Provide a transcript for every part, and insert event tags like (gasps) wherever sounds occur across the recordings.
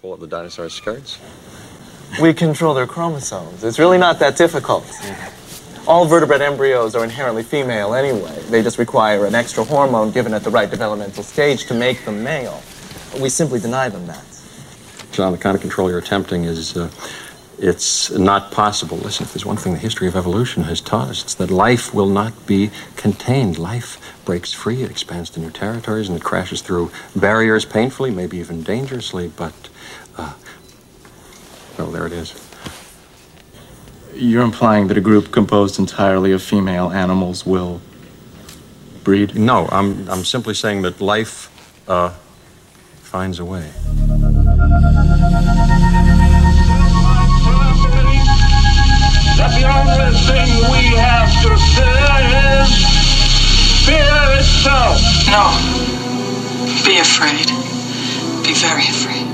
pull up the dinosaur's skirts. We control their chromosomes. It's really not that difficult. All vertebrate embryos are inherently female anyway. They just require an extra hormone given at the right developmental stage to make them male. We simply deny them that. John, the kind of control you're attempting is, uh, it's not possible. Listen, if there's one thing the history of evolution has taught us, it's that life will not be contained. Life breaks free, it expands to new territories, and it crashes through barriers painfully, maybe even dangerously, but, well, there it is. You're implying that a group composed entirely of female animals will breed? No, I'm, I'm simply saying that life, uh, finds a way. That the only thing we have to fear is fear itself. No. Be afraid. Be very afraid.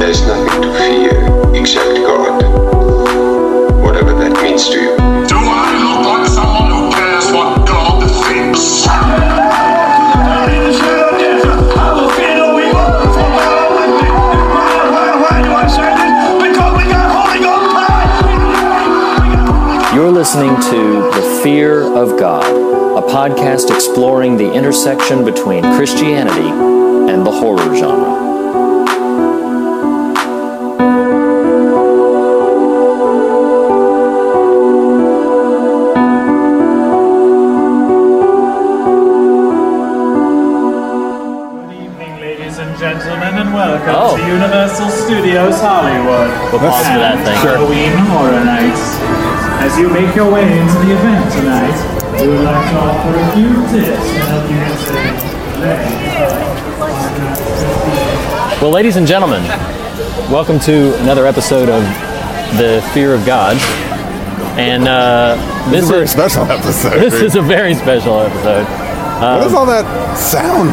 There is nothing to fear except God. Whatever that means to you. Do I look like someone who cares what God thinks? You're listening to The Fear of God, a podcast exploring the intersection between Christianity and the horror genre. Welcome Oh. to Universal Studios Hollywood. We'll pause for that and thing. Halloween Horror Nights. As you make your way into the event tonight, we would like to offer a few tips to help you get to Well, ladies and gentlemen, welcome to another episode of The Fear of God. And uh, this is a very is special episode. (laughs) this is a very special episode. what is all that sound?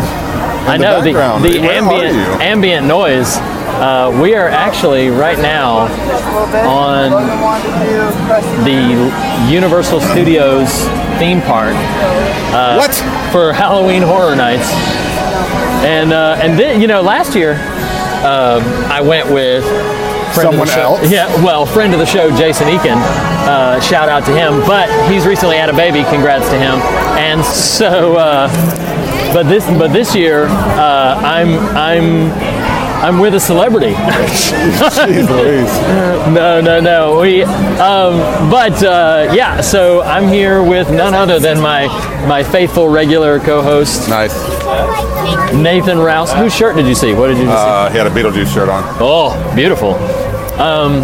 I the know the, background? the Where ambient ambient noise. Uh, we are actually right now on the Universal Studios theme park uh, what? for Halloween Horror Nights, and uh, and then you know last year um I went with friend Someone of the show, else? Yeah, well, friend of the show, Jason Eakin. Uh, shout out to him. But he's recently had a baby. Congrats to him. And so, uh, but this, but this year, uh, I'm, I'm, I'm with a celebrity. (laughs) Jeez Louise. no, no, no. We, um, but uh, yeah. So I'm here with none other than my, my faithful regular co-host Nice. Nathan Rouse. Whose shirt did you see? What did you see? Uh, he had a Beetlejuice shirt on. oh, beautiful. Um,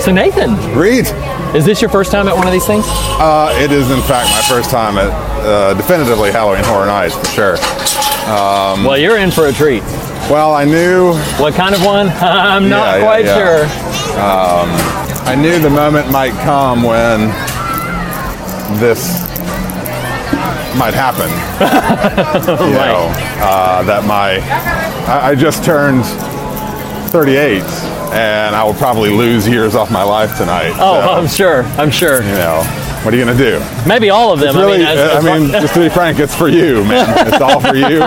so Nathan, Reed. is this your first time at one of these things? Uh, it is, in fact, my first time at uh, definitively Halloween Horror Nights, for sure. Well, you're in for a treat. Well, I knew What kind of one? (laughs) I'm not Yeah, yeah, quite yeah. sure. I knew the moment might come when this might happen. (laughs) you Right. know, uh, that my I, I just turned 38, and I will probably lose years off my life tonight. Oh, so, I'm sure. I'm sure. you know, what are you gonna do? Maybe all of them. Really, I mean, as- I as- mean, just to be frank, it's for you, man. (laughs) It's all for you.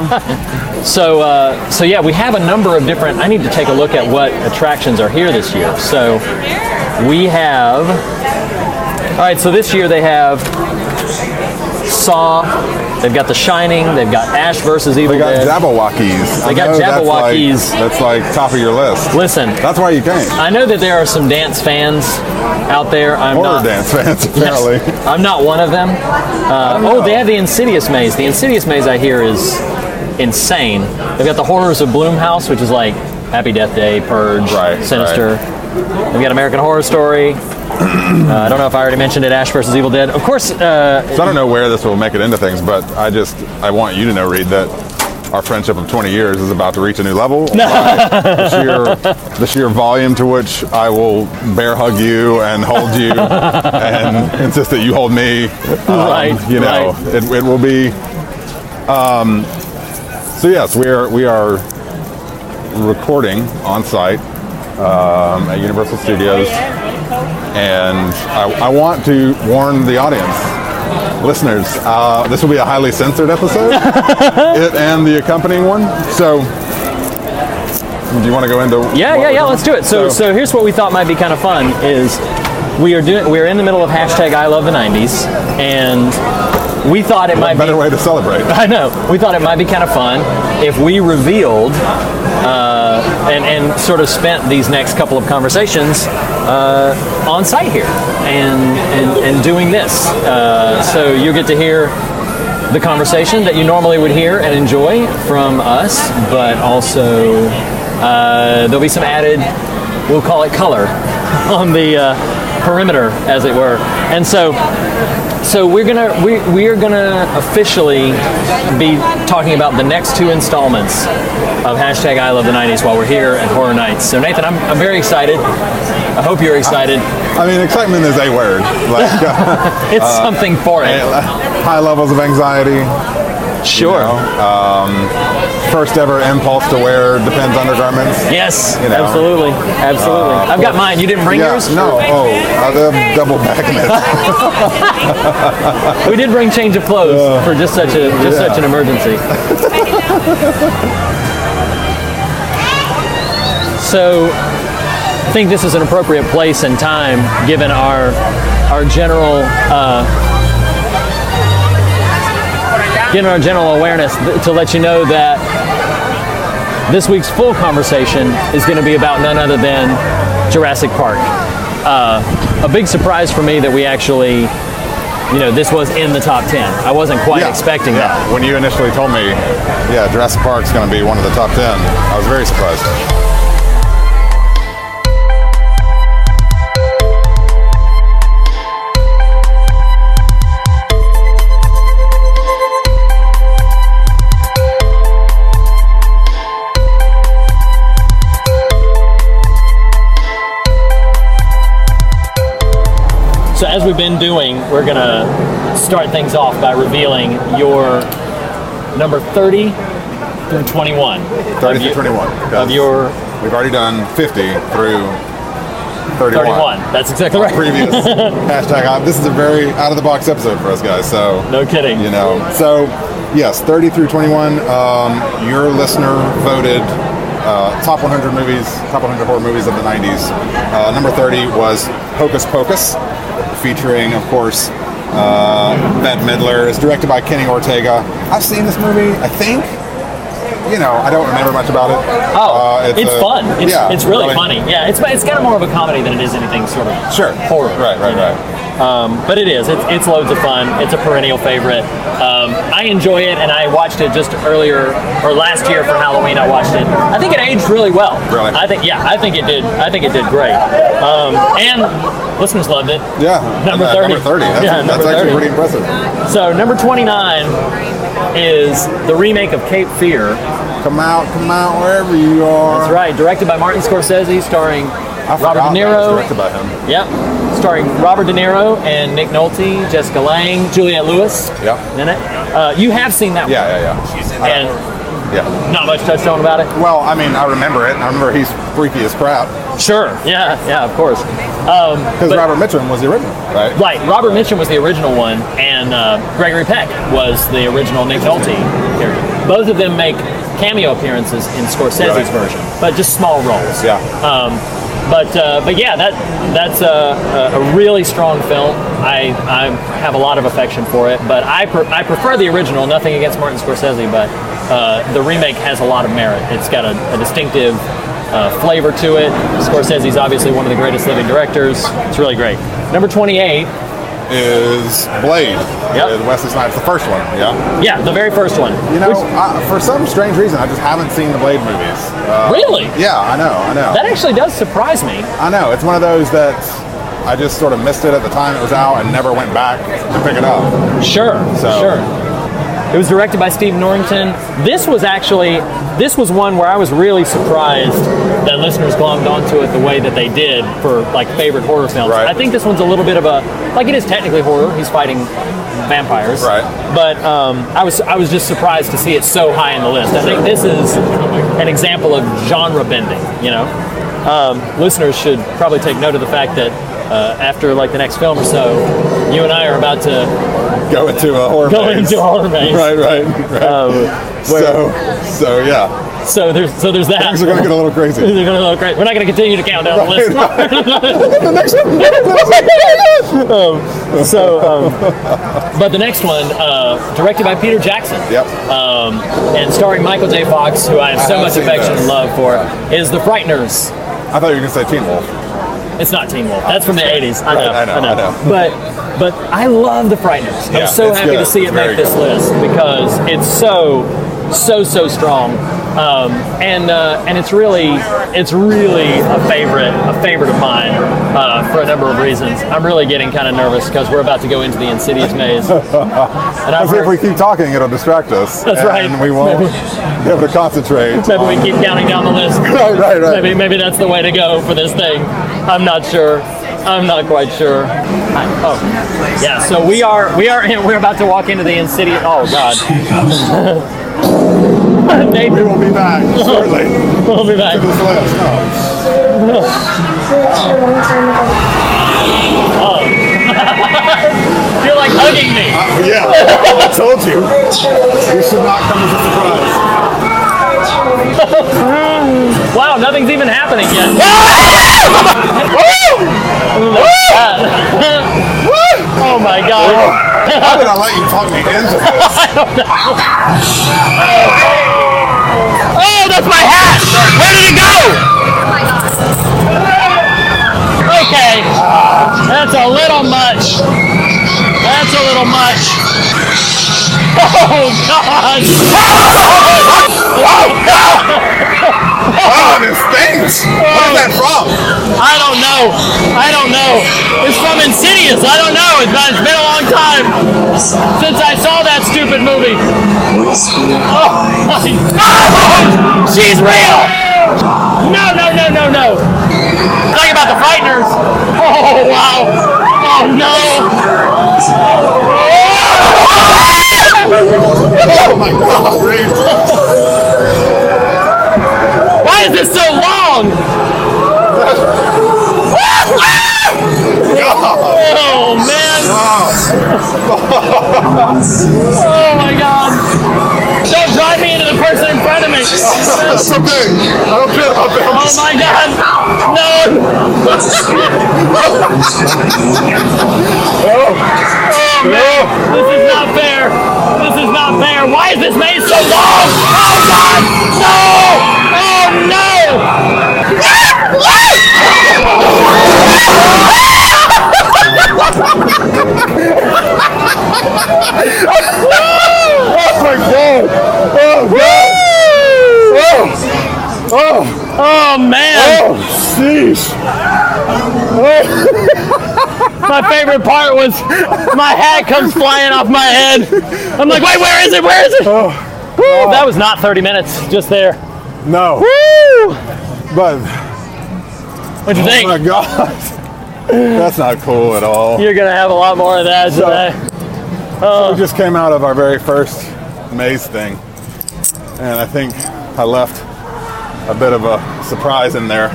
so uh, so yeah, we have a number of different. I need to take a look at what attractions are here this year. So we have. All right. So this year they have Saw. They've got The Shining. They've got Ash versus Evil They got Dead. Jabbawockeez. They got know that's like- Jabbawockeez. That's like, top of your list. Listen, That's why you came. I know that there are some dance fans out there. I'm Horror not, dance fans, (laughs) apparently. Yes. I'm not one of them. Uh, oh, they have the Insidious Maze. The Insidious Maze I hear is insane. They've got the Horrors of Blumhouse, which is like Happy Death Day, Purge, Right, Sinister. They've got American Horror Story. Uh, I don't know if I already mentioned it. Ash versus Evil Dead. Of course, uh, So I don't know where this will make it into things, but I just I want you to know, Reed, that our friendship of 20 years is about to reach a new level. (laughs) the sheer the sheer volume to which I will bear hug you and hold you (laughs) and insist that you hold me. Um, Right, You know, right. it, it will be. Um, so yes, we are we are recording on site um, at Universal Studios, and I, I want to warn the audience, listeners, uh, this will be a highly censored episode, (laughs) it and the accompanying one. So Do you want to go into? Yeah, yeah, yeah. doing? Let's do it. So, so here's what we thought might be kind of fun is we are doing we're in the middle of hashtag I love the '90s, and we thought it might better be. way to celebrate? (laughs) I know. We thought it might be kind of fun if we revealed uh, and, and sort of spent these next couple of conversations uh, on site here and, and, and doing this. Uh, so you get to hear the conversation that you normally would hear and enjoy from us, but also uh, there'll be some added, we'll call it color, (laughs) on the uh, perimeter, as it were. And so so we're gonna we, we're gonna officially be talking about the next two installments of hashtag I love the 90s while we're here at Horror Nights. So Nathan, I'm, I'm very excited. I hope you're excited. I mean, excitement is a word. Like (laughs) (laughs) uh, It's something for it. high levels of anxiety. Sure. You know, um, first ever impulse to wear Depends undergarments. Yes, You know. absolutely, absolutely. Uh, I've got mine. You didn't bring yeah, yours? No. Oh, uh, the double backing (laughs) it. We did bring change of clothes for just such a just yeah. such an emergency. so, I think this is an appropriate place and time, given our our general uh, given our general awareness, to let you know that this week's full conversation is going to be about none other than Jurassic Park. Uh, a big surprise for me that we actually, you know, this was in the top 10. I wasn't quite Yeah, expecting yeah. that. When you initially told me, yeah, Jurassic Park's going to be one of the top ten, I was very surprised. So, as we've been doing, we're going to start things off by revealing your number 30 through 21. 30 through your- 21. Of your We've already done 50 through 31. 31. That's exactly right. Previous (laughs) hashtag. uh, This is a very out of the box episode for us guys. So No kidding. you know. So yes, 30 through 21. Um, your listener voted uh, top 100 movies, top 100 horror movies of the 90s. Uh, number 30 was Hocus Pocus, featuring, of course, uh, Bette Midler. It's directed by Kenny Ortega. I've seen this movie. I think. You know, I don't remember much about it. Oh, Uh, it's, a- fun. It's, yeah, it's really I mean, funny. Yeah, it's it's kind of more of a comedy than it is anything sort of Sure. horror. Right, right, you know? right. Um, but it is. It's, it's loads of fun. It's a perennial favorite. Um, I enjoy it, and I watched it just earlier or last year for Halloween. I watched it. I think it aged really well. Really? I think yeah. I think it did. I think it did great. Um, and listeners loved it. Yeah. Number Uh, 30. Number 30. That's, Yeah, that's actually 30. pretty impressive. So number 29 is the remake of Cape Fear. Come out, come out wherever you are. That's right, directed by Martin Scorsese, starring I Robert De Niro. directed by him. Yep. Starring Robert De Niro and Nick Nolte, Jessica Lange, Juliette Lewis Yep. in it. Uh, you have seen that one. Yeah, yeah, yeah. one. And Yeah. not much touched on about it? Well, I mean, I remember it. and I remember he's freaky as crap. Sure. Yeah, yeah, of course. Um, Because but- Robert Mitchum was the original, right? Right, Robert Mitchum was the original one, and uh, Gregory Peck was the original Nick Nolte character. Both of them make cameo appearances in Scorsese's Right. version, but just small roles. Yeah. Um, but uh, but yeah, that that's a, a, really strong film. I, I have a lot of affection for it, but I pre- I prefer the original. Nothing against Martin Scorsese, but uh, the remake has a lot of merit. It's got a, a distinctive uh, flavor to it. Scorsese's obviously one of the greatest living directors. It's really great. Number twenty-eight. Is Blade. Yep. Wesley Snipes, the first one, yeah? Yeah, the very first one. You know, Which- I, for some strange reason, I just haven't seen the Blade movies. Uh, Really? Yeah, I know, I know. that actually does surprise me. I know. It's one of those that I just sort of missed it at the time it was out and never went back to pick it up. Sure, So- sure. It was directed by Steve Norrington. This was actually this was one where I was really surprised that listeners glommed onto it the way that they did for like favorite horror films. Right. I think this one's a little bit of a like it is technically horror. He's fighting vampires, Right. But um, I was I was just surprised to see it so high in the list. I think this is an example of genre bending. You know, um, listeners should probably take note of the fact that uh, after like the next film or so, you and I are about to Go into a horror go maze. into horror maze. (laughs) Right, right, right. Um, so, so yeah. so there's so there's that. Things are going to get a little crazy. (laughs) They're gonna look great. We're not going to continue to count down the list. (laughs) The next um, so, um, but the next one, uh, directed by Peter Jackson, Yep. um, and starring Michael J. Fox, who I have so have much affection this. and love for, is The Frighteners. I thought you were going to say Teen Wolf. It's not Teen Wolf. That's from the '80s. I know. Right, I know, I know. But but I love The Frighteners. Yeah, I'm so happy good. to see It's it make this good. list because it's so so so strong. Um, and uh, and it's really it's really a favorite a favorite of mine uh, for a number of reasons. I'm really getting kind of nervous because we're about to go into the Insidious maze. (laughs) And I've Because if we keep talking, it'll distract us. That's and right. we won't be able to concentrate. maybe we keep counting down the list. (laughs) Right, right, right. Maybe maybe that's the way to go for this thing. I'm not sure. I'm not quite sure. I- oh, yeah. So we are we are in, we're about to walk into the Insidious. Oh God. (laughs) Nathan, We will be back shortly. (laughs) we'll be back. No. (laughs) Oh. You're like hugging me. Uh, yeah, I told you. This should not come as a surprise. (laughs) Wow, nothing's even happening yet. (laughs) (laughs) oh my God. How did I let you talk me into this? Oh, that's my hat! Where did it go? Okay, that's a little much. That's a little much. Oh God! Oh, this stinks. What is that from? I don't know. I don't know. It's from Insidious. I don't know. It's been, it's been a long time since I saw that stupid movie. Oh my God! She's real! No, no, no, no, no. Talking about the Frighteners. Oh, wow. Oh, no. Oh, oh Oh my god, Why is this so long? Oh, man. Oh, my God. Don't drive me into the person in front of me. That's okay. I don't care about them. Oh my god! No! (laughs) oh oh, sheesh. (laughs) My favorite part was my hat comes flying off my head. I'm like, wait, where is it? Where is it? Oh. Woo, oh. that was not 30 minutes just there. No, Woo! but What'd you oh think? my god. That's not cool at all. You're gonna have a lot more of that today. Oh. We just came out of our very first maze thing, and I think I left a bit of a surprise in there (laughs)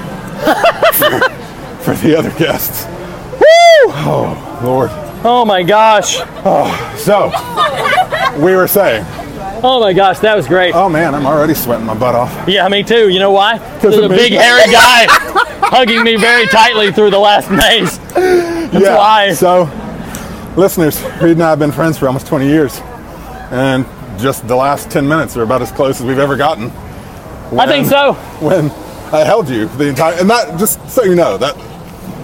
for the other guests. Woo! Oh Lord. Oh my gosh. Oh, So we were saying, Oh my gosh, that was great. oh man, I'm already sweating my butt off. Yeah, me too. You know why? (laughs) Because of a big hairy guy (laughs) hugging me very tightly through the last maze. That's yeah. why. So, listeners, Reed and I have been friends for almost 20 years, and just the last 10 minutes are about as close as we've ever gotten. I think so. When I held you the entire, and that just so you know that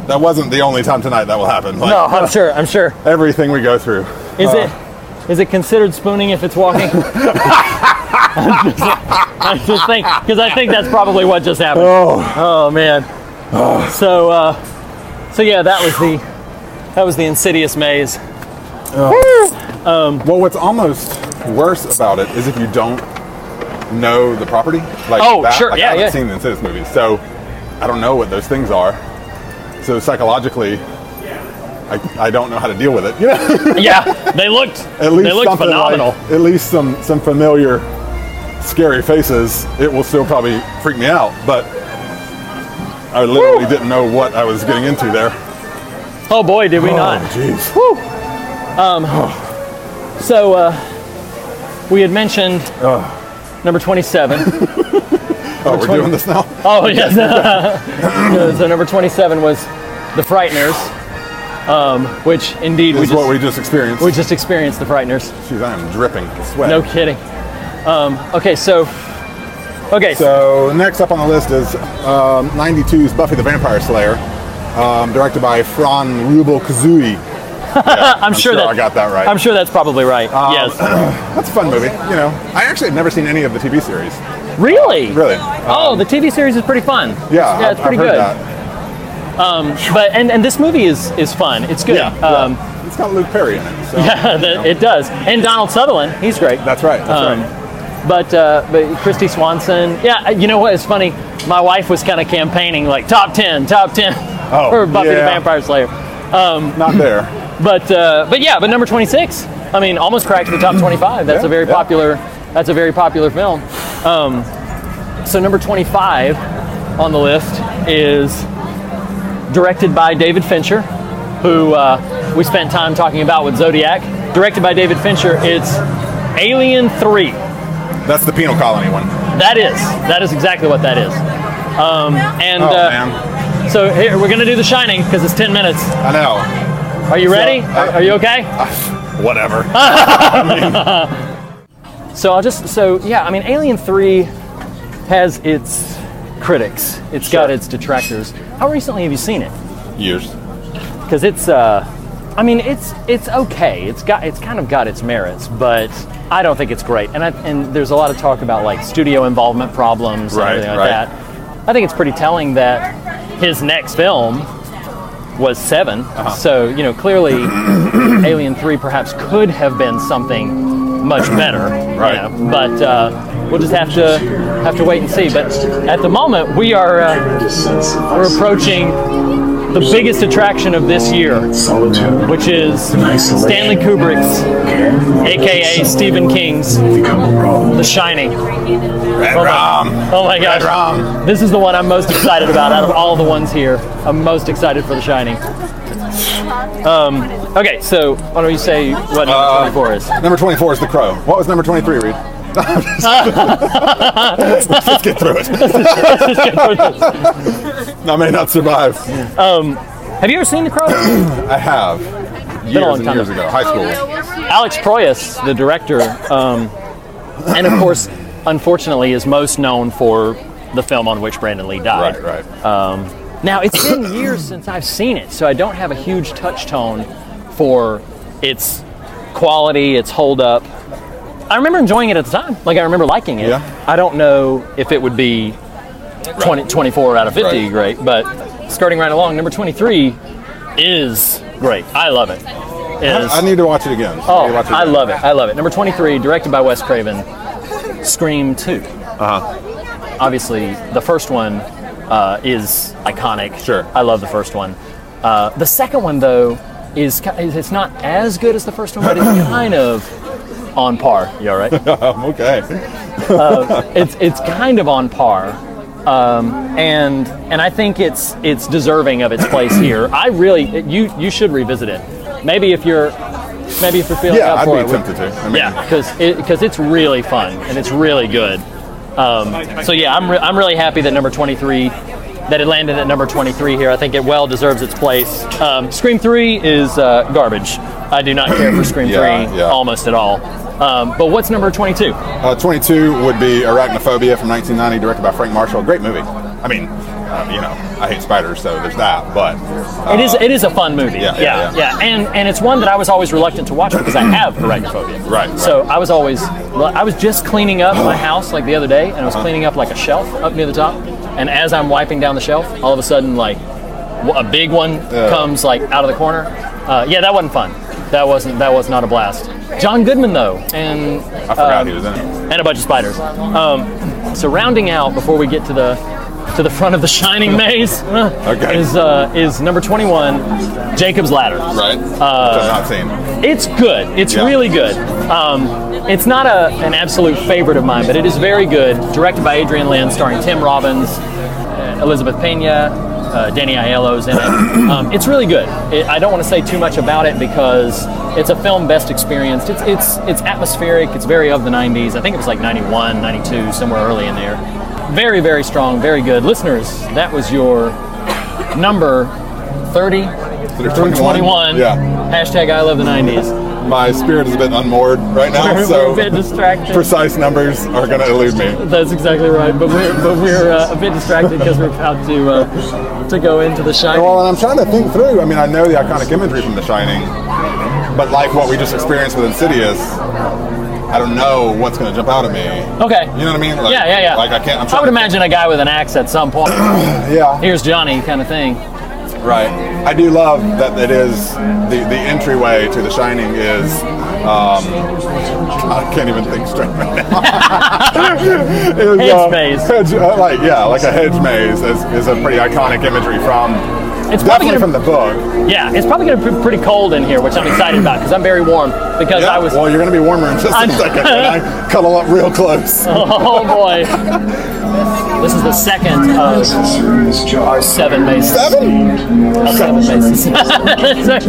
that wasn't the only time tonight that will happen. Like, No, I'm sure. I'm sure. everything we go through. Is Uh, it is it considered spooning if it's walking? I'm (laughs) just, (laughs) I just think because I think that's probably what just happened. Oh, Oh man. So uh, so yeah, that was the that was the insidious maze. well, what's almost worse about it is if you don't know the property. Like Oh, that. sure, Like, yeah, I haven't yeah. seen the Insidious movies, so I don't know what those things are. So psychologically, I, I don't know how to deal with it. You (laughs) know? Yeah, they looked (laughs) at least they looked phenomenal. Like, at least some some familiar, scary faces. It will still probably freak me out, but I literally didn't know what I was getting into there. oh boy, did we not. Oh, jeez. So uh, we had mentioned number 27. (laughs) Oh, we're doing this now. (laughs) Oh yes. (laughs) so number 27 was The Frighteners, um, which indeed we is just, what we just experienced. we just experienced The Frighteners. Jeez, I am dripping sweat. No kidding. Um, okay, so okay, So next up on the list is um, 92's Buffy the Vampire Slayer, um, directed by Fran Rubel Kazooie. (laughs) I'm, sure, sure that I got that right. I'm sure that's probably right. Um, yes. (clears throat) That's a fun movie. You know, I actually had never seen any of the TV series. Really? Really? Oh, the TV series is pretty fun. Yeah, yeah, it's pretty I've heard good. that. Um, but and, and this movie is is fun. It's good. Yeah, Um, yeah. It's got Luke Perry in it. So, yeah, (laughs) you that- know. it does. And Donald Sutherland, he's great. That's right. That's Um, right. But uh, but Kristy Swanson, yeah, you know what? It's funny. My wife was kind of campaigning like top ten, top ten Oh, (laughs) for Buffy the. Vampire Slayer. Um, Not there. But uh, but yeah, but number 26. I mean, almost cracked the top 25. That's Yeah, a very yeah. popular. That's a very popular film. Um, so number 25 on the list is directed by David Fincher, who uh, we spent time talking about with Zodiac. Directed by David Fincher, it's Alien 3. That's the penal colony one. That is. That is exactly what that is. Um, and Oh, uh, man. so here we're gonna do The Shining because it's 10 minutes. I know. Are you So, ready? uh, are, you okay? Whatever. (laughs) So I'll just so yeah, I mean Alien 3 has its critics. It's got its detractors. How recently have you seen it? Years. Cuz it's uh I mean it's it's okay. It's got it's kind of got its merits, but I don't think it's great. And I, and there's a lot of talk about like studio involvement problems Right, and everything like right. that. I think it's pretty telling that his next film was 7. Uh-huh. So, you know, clearly (coughs) Alien 3 perhaps could have been something much better. you Right. know, But uh, we'll just have to have to wait and see. But at the moment, we are uh, we're approaching the biggest attraction of this year, which is Stanley Kubrick's, aka Stephen King's, The Shining. Red Oh my, Rum. oh my gosh. Red Rum. This is the one I'm most excited about out of all the ones here. I'm most excited for The Shining. Um, okay, so why don't you say what number Uh, 24 is? Number 24 is The Crow. What was number 23, Reed? (laughs) (laughs) (laughs) Let's just get through it. I may not survive. Um, have you ever seen The Crow? (clears throat) I have. Years long and time years ago. ago. High school. Alex Proyas, the director, um, and of course, unfortunately, is most known for the film on which Brandon Lee died. Right, right. Um, now, it's been years since I've seen it, so I don't have a huge touch tone for its quality, its hold up. I remember enjoying it at the time. Like, I remember liking it. Yeah. I don't know if it would be 20, 24 out of 50 Right. great, but skirting right along, number 23 is great. I love it. It is- I need to watch it again. Oh, need to watch I again. love it. I love it. Number 23, directed by Wes Craven, Scream 2. Uh huh. Obviously, the first one uh, is iconic. Sure. I love the first one. Uh, the second one, though, is it's not as good as the first one, but it's (coughs) kind of on par. You all right? (laughs) I'm okay. it's it's kind of on par, um, and and I think it's it's deserving of its place here. (clears throat) I really you you should revisit it. Maybe if you're maybe if you're feeling Yeah, up I'd for be it. we- tempted to. I mean, yeah, because because it's really fun and it's really good. Um, so yeah, I'm re- I'm really happy that number 23 that it landed at number 23 here. I think it well deserves its place. Um, Scream 3 is uh, garbage. I do not care for Scream Yeah, 3 yeah. almost at all. Um, but what's number 22? Uh, 22 would be Arachnophobia from 1990, directed by Frank Marshall. Great movie. I mean, uh, you know, I hate spiders, so there's that. But uh, It is it is a fun movie. Yeah, yeah, yeah, yeah. And and it's one that I was always reluctant to watch because I have arachnophobia. Right, right. So I was always I was just cleaning up my (gasps) house like the other day, and I Uh-huh. was cleaning up like a shelf up near the top, and as I'm wiping down the shelf, all of a sudden like a big one Yeah. comes like out of the corner. Uh, yeah, that wasn't fun. That wasn't that was not a blast. John Goodman though, and I forgot um, he was in it. and a bunch of spiders. Um, so rounding out before we get to the to the front of the shining maze uh, (laughs) Okay. is uh, is number 21, Jacob's Ladder. Right? Which I've not seen. It's good. It's Yeah. really good. Um, it's not a, an absolute favorite of mine, but it is very good. Directed by Adrian Lyne, starring Tim Robbins, uh, Elizabeth Pena, uh, Danny Aiello's in it. Um, it's really good. It, I don't want to say too much about it because it's a film best experienced. It's it's it's atmospheric. It's very of the 90s. I think it was like 91, 92, somewhere early in there. Very, very strong, very good. Listeners, that was your number 30 through 21. Yeah. Hashtag I love the 90s. My spirit is a bit unmoored right now, (laughs) We're so a bit distracted. precise numbers are going to elude me. That's exactly right. But we're but we're uh, a bit distracted because we're about to uh, to go into the Shining. Well, and I'm trying to think through. I mean, I know the iconic imagery from The Shining, but like what we just experienced with Insidious, I don't know what's going to jump out at me. Okay. You know what I mean? Like, yeah, yeah, yeah. Like I can't. I'm I would imagine a guy with an axe at some point. (coughs) Yeah. Here's Johnny, kind of thing. Right. I do love that it is the the entryway to The Shining is. Um, I can't even think straight right now. (laughs) Is, Hedge uh, maze. hedge- uh, like yeah, like a hedge maze is, is a pretty iconic imagery from. It's probably definitely gonna- from the book. Yeah, it's probably going to be pretty cold in here, which I'm excited about because I'm very warm. Because Yeah, I was. well, you're going to be warmer in just a know. second when I (laughs) cuddle up real close. (laughs) Oh boy. This is the second of seven mazes. Seven? Of seven mazes. (laughs) At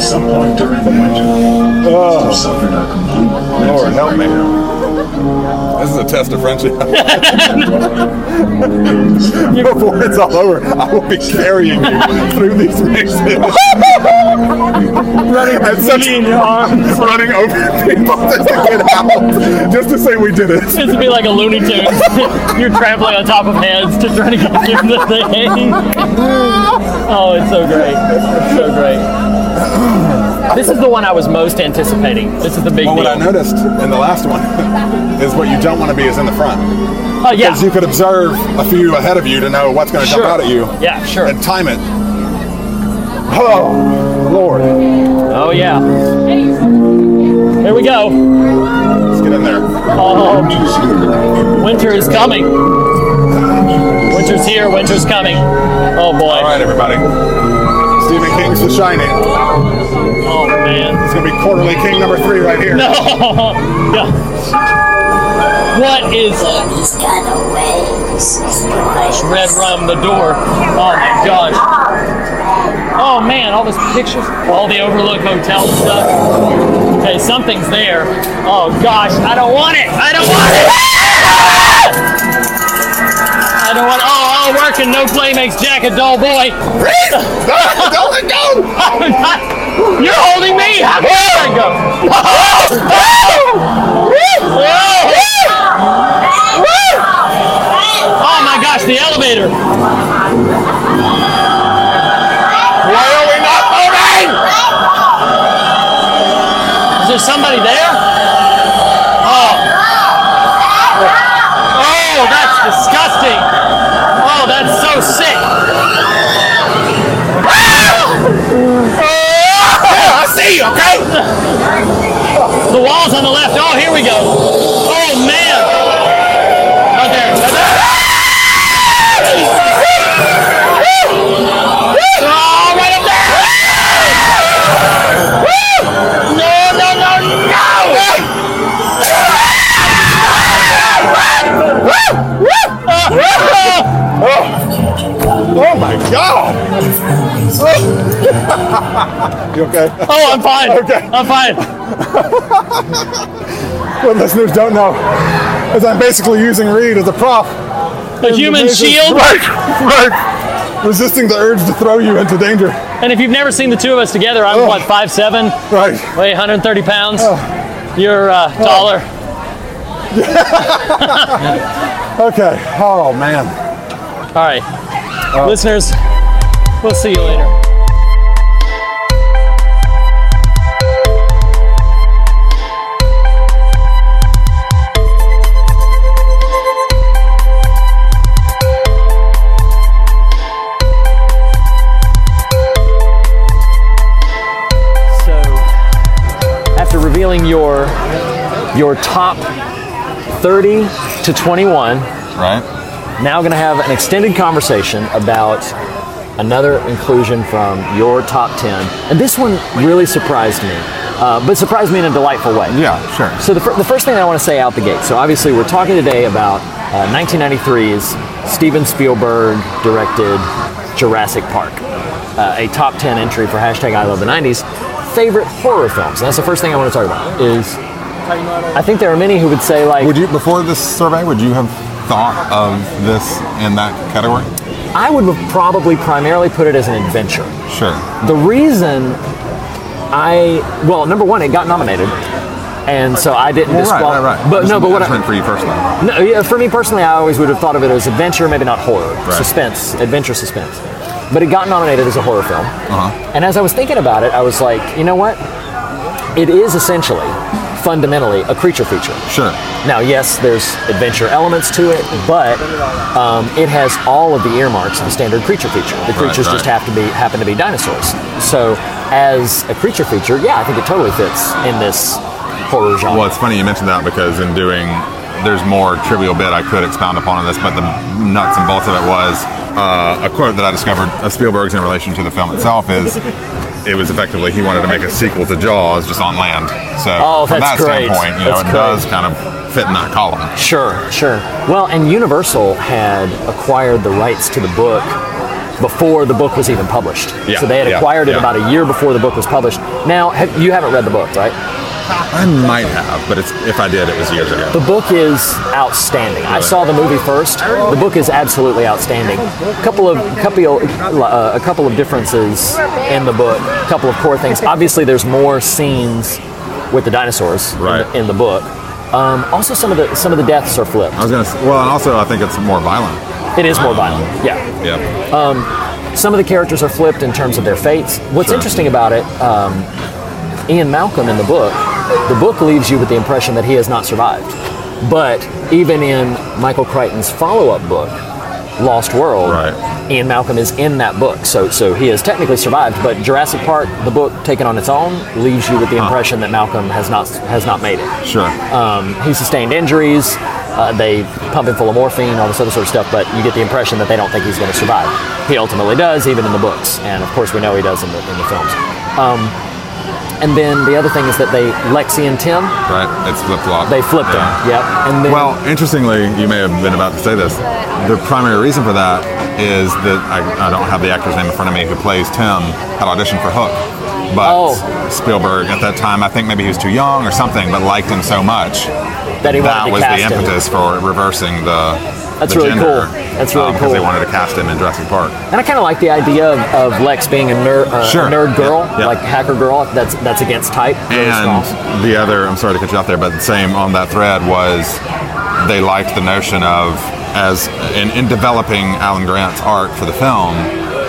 some point during the winter, oh. suffered a complete Lord help me. This is a test of friendship. (laughs) Before it's all over, I will be carrying you through these mazes. running at such, running over people just to get out, just to say we did it. This would be like a Looney Tunes. You're trampling on top of heads to try to get through the thing. Oh, it's so great. It's so great. This is the one I was most anticipating. This is the big Well, deal. what I noticed in the last one (laughs) is what you don't want to be is in the front. Oh, yeah. Because you could observe a few ahead of you to know what's going to Sure. jump out at you. Yeah, sure. And time it. Oh, Lord. Oh, yeah. Here we go. Let's get in there. Oh, winter is coming. Winter's here. Winter's coming. Oh boy. All right, everybody. Stephen King's The Shining. Man. It's going to be quarterly king number three right here. (laughs) No. no. What is red rum the door? Oh my gosh. Oh man, all those pictures, all the Overlook Hotel stuff. Okay, something's there. Oh gosh, I don't want it. I don't want it. (laughs) I don't want. Oh, all work and no play makes Jack a dull boy. Don't let go! (laughs) You're holding me. How can I go? (laughs) (laughs) okay? Oh, I'm fine. Okay. I'm fine. (laughs) What listeners don't know is I'm basically using Reed as a prop. A human Amazing. shield. Right, right. Resisting the urge to throw you into danger. And if you've never seen the two of us together, I'm Oh. what, 5'7", Right. weigh 130 pounds. Oh. You're uh, taller. (laughs) Okay. Oh man. All right. Listeners, we'll see you later. Your top 30 to 21, Right. now going to have an extended conversation about another inclusion from your top 10. And this one really surprised me, uh, but surprised me in a delightful way. Yeah, sure. So the, fir- the first thing I want to say out the gate. So obviously we're talking today about uh, 1993's Steven Spielberg directed Jurassic Park, uh, a top 10 entry for hashtag I love the 90s. Favorite horror films. And that's the first thing I want to talk about. Is I think there are many who would say like Would you before this survey? Would you have thought of this in that category? I would probably primarily put it as an adventure. Sure. The reason I well, number one, it got nominated, and so I didn't Well, right, right, right. But Just- no, but what I, for you personally. no, yeah, for me personally, I always would have thought of it as adventure, maybe not horror, Right. suspense, adventure, suspense. But it got nominated as a horror film, Uh-huh. and as I was thinking about it, I was like, you know what? It is essentially, fundamentally, a creature feature. Sure. Now, yes, there's adventure elements to it, but um, it has all of the earmarks of a standard creature feature. The creatures right. just have to be happen to be dinosaurs. So, as a creature feature, yeah, I think it totally fits in this horror genre. Well, it's funny you mentioned that because in doing, there's more trivial bit I could expound upon on this, but the nuts and bolts of it was uh, a quote that I discovered of Spielberg's in relation to the film itself is it was effectively he wanted to make a sequel to Jaws just on land. So Oh, from that that's great. standpoint, you know, That's it great. does kind of fit in that column. Sure, sure. Well, and Universal had acquired the rights to the book before the book was even published. Yeah, so they had yeah, acquired it yeah. about a year before the book was published. Now, have, you haven't read the book, right? I might have, but it's, if I did, it was years ago. The book is outstanding. I saw the movie first. The book is absolutely outstanding. A couple of couple uh, a couple of differences in the book. A couple of core things. Obviously, there's more scenes with the dinosaurs in the- in, the, book. Um, also, some of the some of the deaths are flipped. I was gonna. s- Well, and also I think it's more violent. It is more violent. Yeah. Yeah. Some of the characters are flipped in terms of their fates. What's Sure. interesting about it, um, Ian Malcolm in the book, the book leaves you with the impression that he has not survived. But even in Michael Crichton's follow-up book, Lost World, Right. Ian Malcolm is in that book, so so he has technically survived. But Jurassic Park, the book taken on its own, leaves you with the impression that Malcolm has not has not made it. Sure. Um, he sustained injuries. Uh, they pump him full of morphine, all this other sort of stuff, but you get the impression that they don't think he's going to survive. He ultimately does, even in the books, and of course we know he does in the, in the films. Um, and then the other thing is that they Lexi and Tim right. It's flip flop. they flipped Yeah. him. Yep. And then Well, interestingly, you may have been about to say this. The primary reason for that is that I, I don't have the actor's name in front of me who plays Tim had auditioned for Hook. But Oh. Spielberg at that time, I think maybe he was too young or something, but liked him so much that he that was the him. impetus for reversing the. That's really gender, cool. That's really cool. Because they wanted to cast him in Jurassic Park. And I kind of like the idea of, of Lex being a, ner- uh, Sure. a nerd girl, like hacker girl. That's that's against type. Really And strong. the other, I'm sorry to cut you off there, but the same on that thread was they liked the notion of, as in, in developing Alan Grant's art for the film,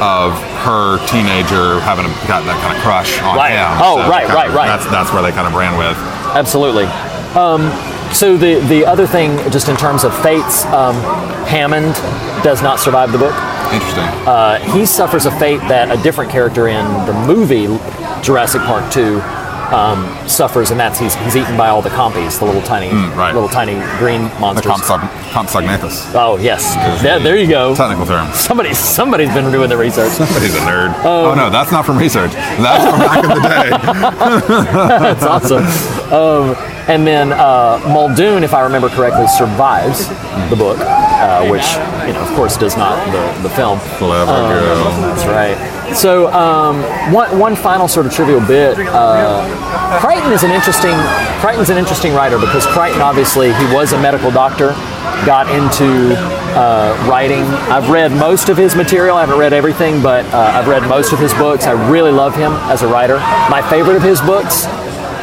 of her teenager having got that kind of crush on Right. him. Oh, So right, right, of- right. That's, that's where they kind of ran with. Absolutely. Um, so the the other thing, just in terms of fates, um, Hammond does not survive the book. Interesting. Uh, he suffers a fate that a different character in the movie Jurassic Park Two um, suffers, and that's he's, he's eaten by all the compies, the little tiny, Mm, right. little tiny green the monsters. Compsog- Compsognathus. oh yes, the there you go. Technical term. Somebody somebody's been doing the research. Somebody's a nerd. Um, oh no, that's not from research. That's from back in the day. (laughs) That's awesome. Um, and then uh, Muldoon, if I remember correctly, survives the book, uh, which you know, of course, does not the, the film. Clever Um, girl. That's right. So um, one, one final sort of trivial bit. Uh, Crichton is an interesting. Crichton's an interesting writer because Crichton obviously he was a medical doctor, got into uh, writing. I've read most of his material. I haven't read everything, but uh, I've read most of his books. I really love him as a writer. My favorite of his books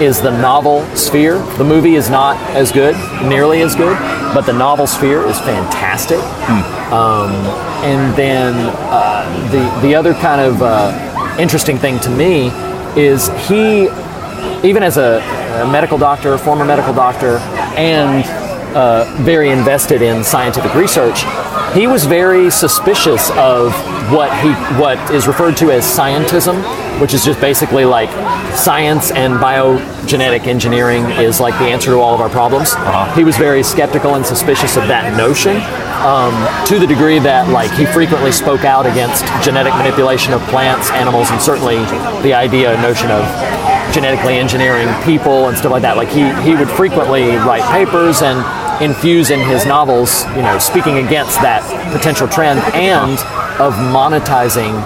is the novel Sphere. The movie is not as good, nearly as good, but the novel Sphere is fantastic. Um, and then uh, the the other kind of uh, interesting thing to me is he, even as a, a medical doctor, former medical doctor, and uh, very invested in scientific research, he was very suspicious of what he what is referred to as scientism, which is just basically like science and biogenetic engineering is like the answer to all of our problems. He was very skeptical and suspicious of that notion, um, to the degree that like he frequently spoke out against genetic manipulation of plants, animals, and certainly the idea notion of genetically engineering people and stuff like that. Like he he would frequently write papers and infuse in his novels, you know, speaking against that potential trend and of monetizing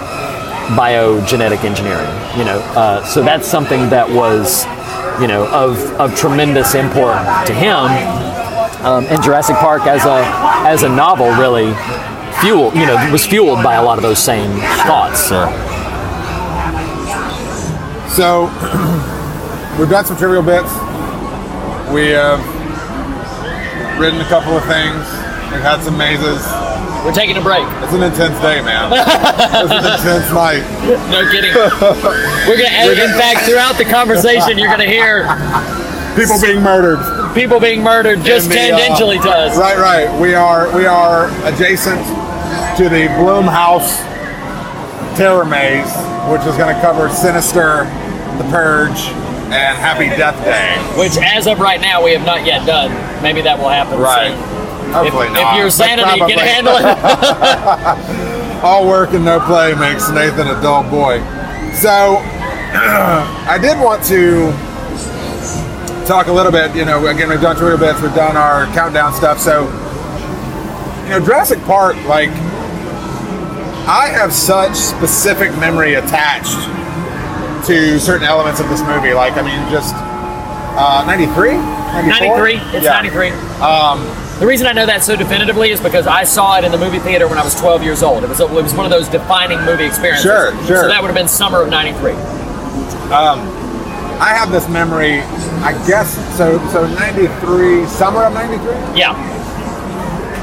biogenetic engineering. You know, uh, so that's something that was, you know, of of tremendous import to him. um, and Jurassic Park as a as a novel really fueled, you know, was fueled by a lot of those same thoughts. Sure. So, (clears throat) we've done some trivial bits. We have ridden a couple of things. We've had some mazes. We're taking a break. It's an intense day, man. (laughs) it's an intense night. No kidding. We're gonna, in fact, throughout the conversation, you're gonna hear People being murdered. people being murdered just the, uh, tangentially to us. Right, right. We are we are adjacent to the Blumhouse Terror Maze, which is going to cover Sinister, The Purge, and Happy Death Day. Which, as of right now, we have not yet done. Maybe that will happen Right. soon. Hopefully if, not. if your sanity can handle it. (laughs) All work and no play makes Nathan a dull boy. So, (clears throat) I did want to talk a little bit. You know, again, we've done Twitter bits, we've done our countdown stuff. So, you know, Jurassic Park, like, I have such specific memory attached to certain elements of this movie. Like, I mean, just uh, 93? 93. It's 93. Um, The reason I know that so definitively is because I saw it in the movie theater when I was 12 years old. It was, it was one of those defining movie experiences. Sure, sure. So that would have been summer of 93. Um, I have this memory, I guess, so so 93, summer of 93? Yeah.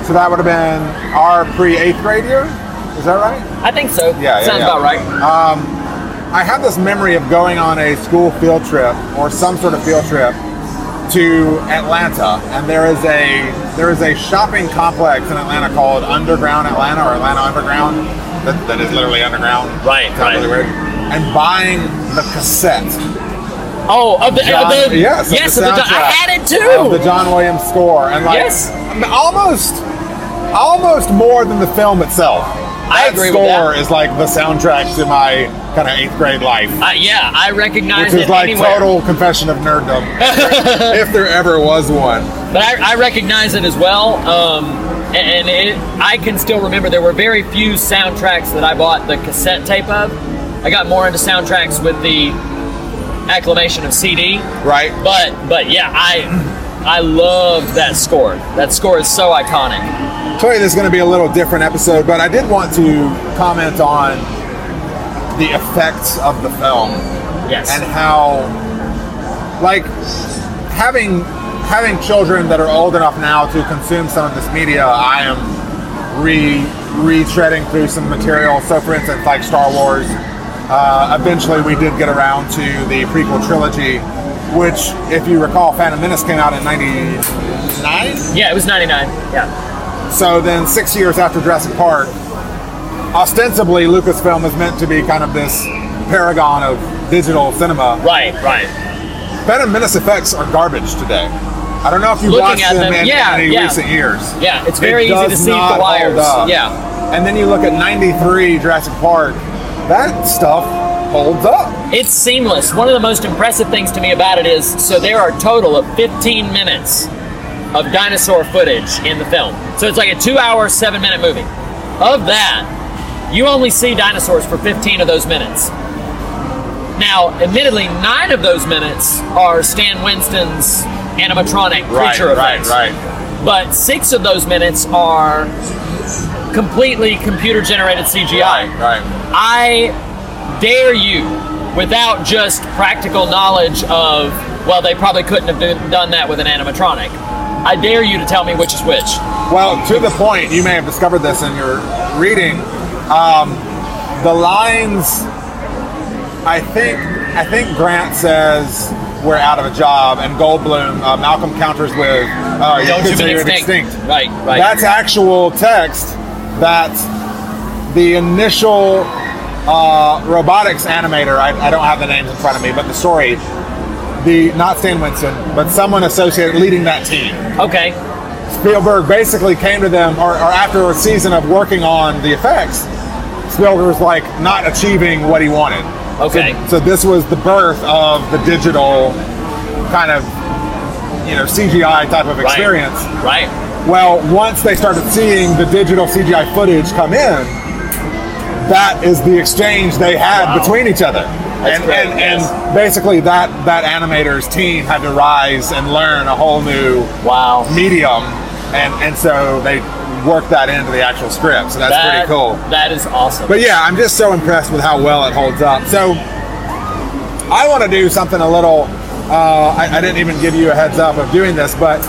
So that would have been our pre eighth grade year? Is that right? I think so. Yeah, yeah, Sounds yeah. about right. Um, I have this memory of going on a school field trip or some sort of field trip to Atlanta, and there is a there is a shopping complex in Atlanta called Underground Atlanta or Atlanta Underground that, that is literally underground. Right, right. really weird. And buying the cassette. Oh, of the, John- of the yes, of yes, the of the, I had it too. Of the John Williams score, and like Yes. almost, almost more than the film itself. I That agree with score that. is like the soundtrack to my kind of eighth grade life, Uh, yeah, I recognize it. which is like anywhere. total confession of nerddom, (laughs) if there ever was one. But I, I recognize it as well. Um, and it, I can still remember there were very few soundtracks that I bought the cassette tape of. I got more into soundtracks with the acclamation of CD. Right. But but yeah, I I love that score. That score is so iconic. Sorry, this is going to be a little different episode, but I did want to comment on the effects of the film. Yes. And how, like, having having children that are old enough now to consume some of this media, I am re retreading through some material. So, for instance, like Star Wars. Uh, eventually, we did get around to the prequel trilogy, which, if you recall, Phantom Menace came out in '99. Yeah, it was 99. Yeah. So then, six years after Jurassic Park, ostensibly Lucasfilm is meant to be kind of this paragon of digital cinema. Right, right. Phantom Menace effects are garbage today. I don't know if you've Looking watched them, them, in yeah, any yeah. recent years. Yeah, it's very It easy to see the wires. Yeah. And then you look at 93 Jurassic Park, that stuff holds up. It's seamless. One of the most impressive things to me about it is so there are a total of 15 minutes of dinosaur footage in the film. So it's like a two hour, seven minute movie. Of that, you only see dinosaurs for 15 of those minutes. Now, admittedly, nine of those minutes are Stan Winston's animatronic Right, creature right, effects. right. But six of those minutes are completely computer generated CGI. Right. I dare you, without just practical knowledge of, well, they probably couldn't have do- done that with an animatronic. I dare you to tell me which is which. Well, to the point, you may have discovered this in your reading. Um, the lines, I think, I think Grant says we're out of a job, and Goldblum, uh, Malcolm counters with, uh, "You're Don't you been considered extinct. Right, right. That's actual text that the initial uh, robotics animator, I, I don't have the names in front of me, but the story, the not Stan Winston, but someone associated leading that team. Okay. Spielberg basically came to them, or, or after a season of working on the effects, Spielberg was like not achieving what he wanted. Okay. So, so this was the birth of the digital kind of, you know, CGI type of Right. experience. Right. Well, once they started seeing the digital CGI footage come in, that is the exchange they had Wow. between each other. and, great, and, yes. and basically that that animator's team had to rise and learn a whole new wow medium, and and so they worked that into the actual script. So that's That- pretty cool. That is awesome. But yeah, I'm just so impressed with how well it holds up. So I want to do something a little. Uh, I, I didn't even give you a heads up of doing this, but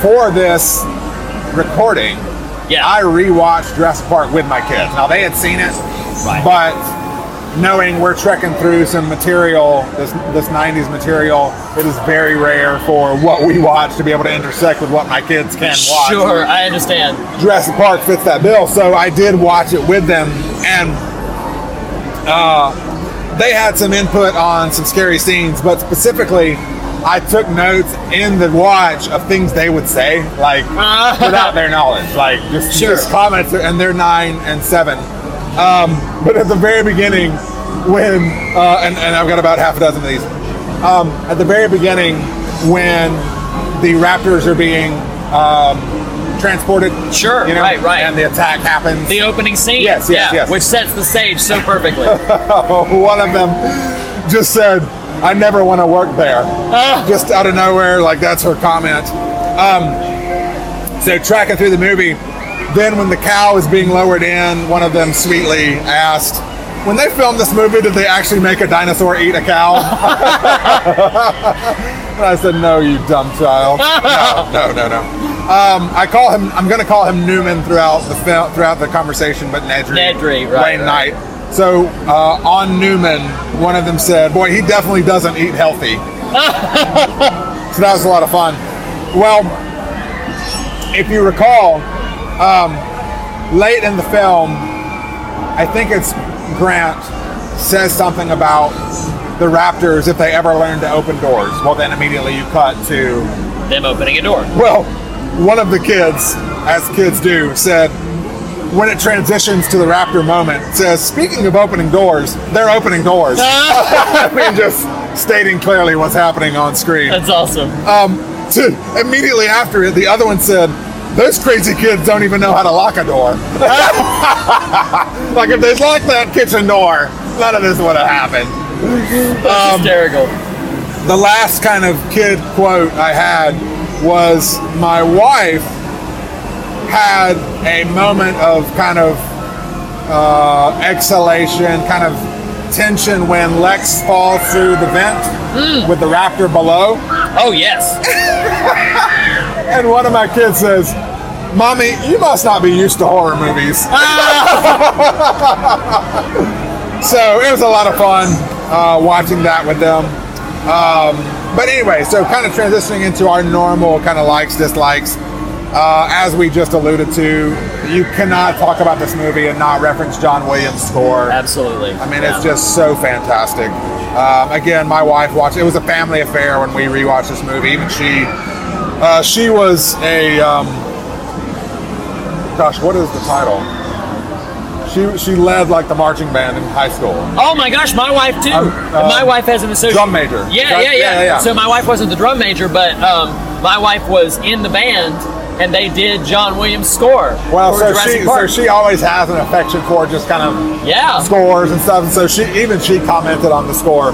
for this recording, yeah, I rewatched Jurassic Park with my kids. Now they had seen it, Right. but knowing we're trekking through some material, this this '90s material, it is very rare for what we watch to be able to intersect with what my kids can watch. Sure, I understand. Jurassic Park fits that bill. So I did watch it with them, and uh, they had some input on some scary scenes, but specifically, I took notes in the watch of things they would say, like (laughs) without their knowledge, like just, just comments, and they're nine and seven. Um, but at the very beginning, when uh, and, and I've got about half a dozen of these. Um, at the very beginning, when the raptors are being um, transported, Sure, you know, right, right. and the attack happens. The opening scene. Yes, yes, yeah, yes. Which sets the stage so perfectly. (laughs) One of them just said, "I never want to work there." Just out of nowhere, like that's her comment. Um, so tracking through the movie, then when the cow is being lowered in, one of them sweetly asked, "When they filmed this movie, did they actually make a dinosaur eat a cow?" (laughs) and I said, "No, you dumb child. No, no, no, no." Um, I call him. I'm going to call him Newman throughout the film, throughout the conversation, but Nedry. Nedry, right, Wayne right. Knight. So uh, on Newman, one of them said, "Boy, he definitely doesn't eat healthy." (laughs) so that was a lot of fun. Well, if you recall, um, late in the film, I think it's Grant says something about the Raptors if they ever learn to open doors. Well, then immediately you cut to Them opening a door. well, one of the kids, as kids do, said when it transitions to the Raptor moment, says, "Speaking of opening doors, they're opening doors." (laughs) (laughs) I mean, just stating clearly what's happening on screen. That's awesome. Um, to, immediately after it, the other one said, "Those crazy kids don't even know how to lock a door." (laughs) like if they locked that kitchen door, none of this would have happened. That's Um, hysterical. the last kind of kid quote I had was my wife had a moment of kind of uh, exhalation, kind of tension when Lex falls through the vent with the raptor below. Oh yes. (laughs) And one of my kids says, Mommy, you must not be used to horror movies. (laughs) so it was a lot of fun uh, watching that with them. Um, but anyway, so kind of transitioning into our normal kind of likes, dislikes. Uh, as we just alluded to, you cannot talk about this movie and not reference John Williams' score. Absolutely. I mean, Yeah. it's just so fantastic. Um, again, my wife watched. It was a family affair when we rewatched this movie. Even she, uh, she was a. Um, gosh, what is the title? She she led like the marching band in high school. Oh my gosh, my wife too. Um, uh, my wife has an associate drum major. Yeah, yeah, yeah, yeah, yeah. So my wife wasn't the drum major, but um, my wife was in the band, and they did John Williams' score Well, so Jurassic she Park. so she always has an affection for just kind of yeah, scores and stuff. And so she even she commented on the score.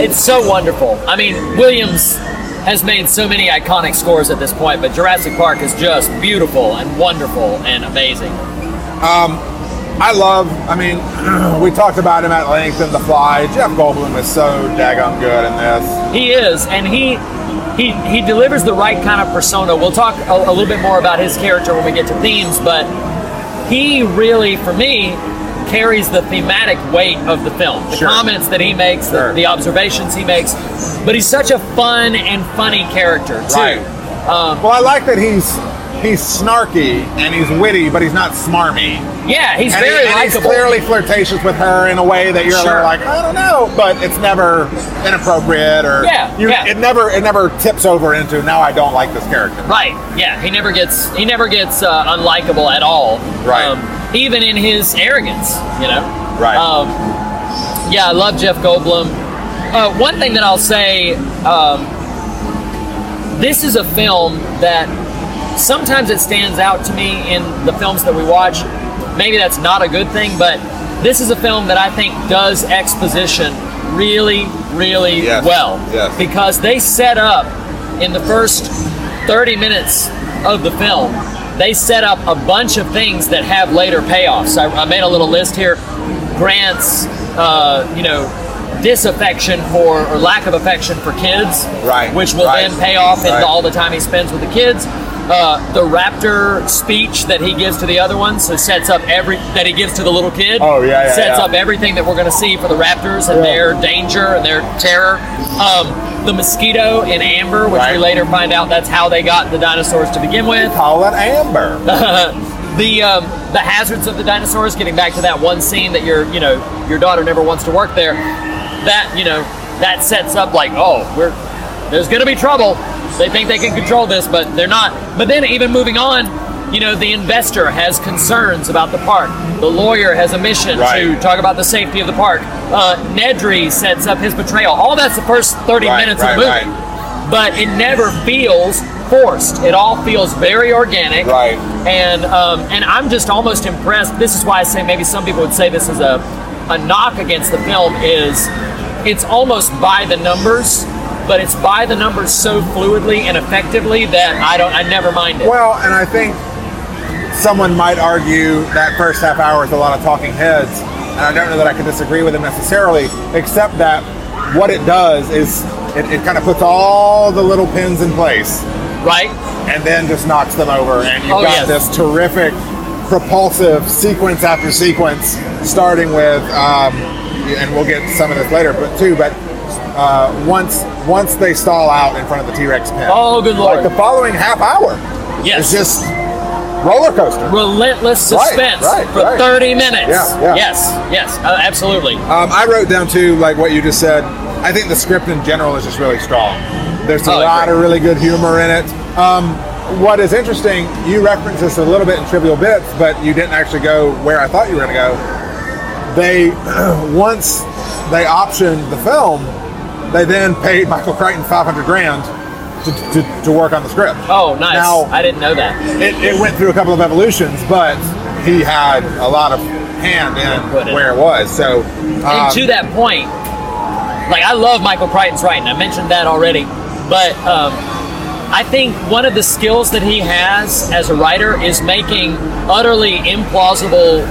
it's so wonderful. I mean, Williams has made so many iconic scores at this point, but Jurassic Park is just beautiful and wonderful and amazing. Um, I love. I mean, (clears throat) we talked about him at length in The Fly. Jeff Goldblum is so daggum good in this. He is, and he he he delivers the right kind of persona. We'll talk a, a little bit more about his character when we get to themes, but he really, for me, carries the thematic weight of the film. The Sure. comments that he makes, the, Sure. the observations he makes, but he's such a fun and funny character too. Right. Um, Well, I like that he's he's snarky and he's witty, but he's not smarmy. yeah, he's and very he, and he's clearly flirtatious with her in a way that you're Sure. like, I don't know, but it's never inappropriate or Yeah, you, yeah. it never it never tips over into now I don't like this character. Right. Yeah. He never gets he never gets uh, unlikable at all. Right. Um, even in his arrogance, you know. Right. Um, yeah, I love Jeff Goldblum. Uh, one thing that I'll say, um, this is a film that sometimes it stands out to me in the films that we watch. Maybe that's not a good thing, but this is a film that I think does exposition really, really Yes, well. yes. Because they set up in the first 30 minutes of the film, they set up a bunch of things that have later payoffs. I, I made a little list here. Grant's, uh, you know, disaffection for or lack of affection for kids, Right, Which will right, then pay off in right. all the time he spends with the kids. Uh, the raptor speech that he gives to the other ones, so sets up every that he gives to the little kid. Oh, yeah, yeah, sets yeah. up everything that we're going to see for the raptors and their danger and their terror. Um, the mosquito in Amber, which we later find out that's how they got the dinosaurs to begin with. Call it Amber. (laughs) the um, the hazards of the dinosaurs. Getting back to that one scene that your you know your daughter never wants to work there. That you know that sets up like oh we're there's going to be trouble. They think they can control this, but they're not. But then even moving on, you know the investor has concerns about the park. The lawyer has a mission Right. to talk about the safety of the park. Uh, Nedry sets up his betrayal. All that's the first 30 Right, minutes right, of the movie. But it never feels forced. It all feels very organic. Right. And um, and I'm just almost impressed. This is why I say maybe some people would say this is a a knock against the film is it's almost by the numbers, but it's by the numbers so fluidly and effectively that I don't I never mind it. Well, and I think someone might argue that first half hour is a lot of talking heads, and I don't know that I can disagree with them necessarily, except that what it does is it, it kind of puts all the little pins in place, right? And then just knocks them over, and you've Oh, got yes. this terrific, propulsive sequence after sequence, starting with, um, and we'll get some of this later, but too, but. Uh, once once they stall out in front of the T-Rex pen. Oh, good lord. Like the following half hour Yes. is just roller coaster. Relentless suspense right, for right. 30 minutes. Yeah, yeah. Yes, yes, uh, absolutely. Um, I wrote down too, like what you just said. I think the script in general is just really strong. There's a Oh, lot of really good humor in it. Um, what is interesting, you referenced this a little bit in Trivial Bits, but you didn't actually go where I thought you were going to go. They, (clears throat) once they optioned the film, they then paid Michael Crichton 500 grand to, to, to work on the script. Oh, nice. Now, I didn't know that. it, it went through a couple of evolutions, but he had a lot of hand in where it was. So, and um, to that point, like I love Michael Crichton's writing. I mentioned that already, but um, I think one of the skills that he has as a writer is making utterly implausible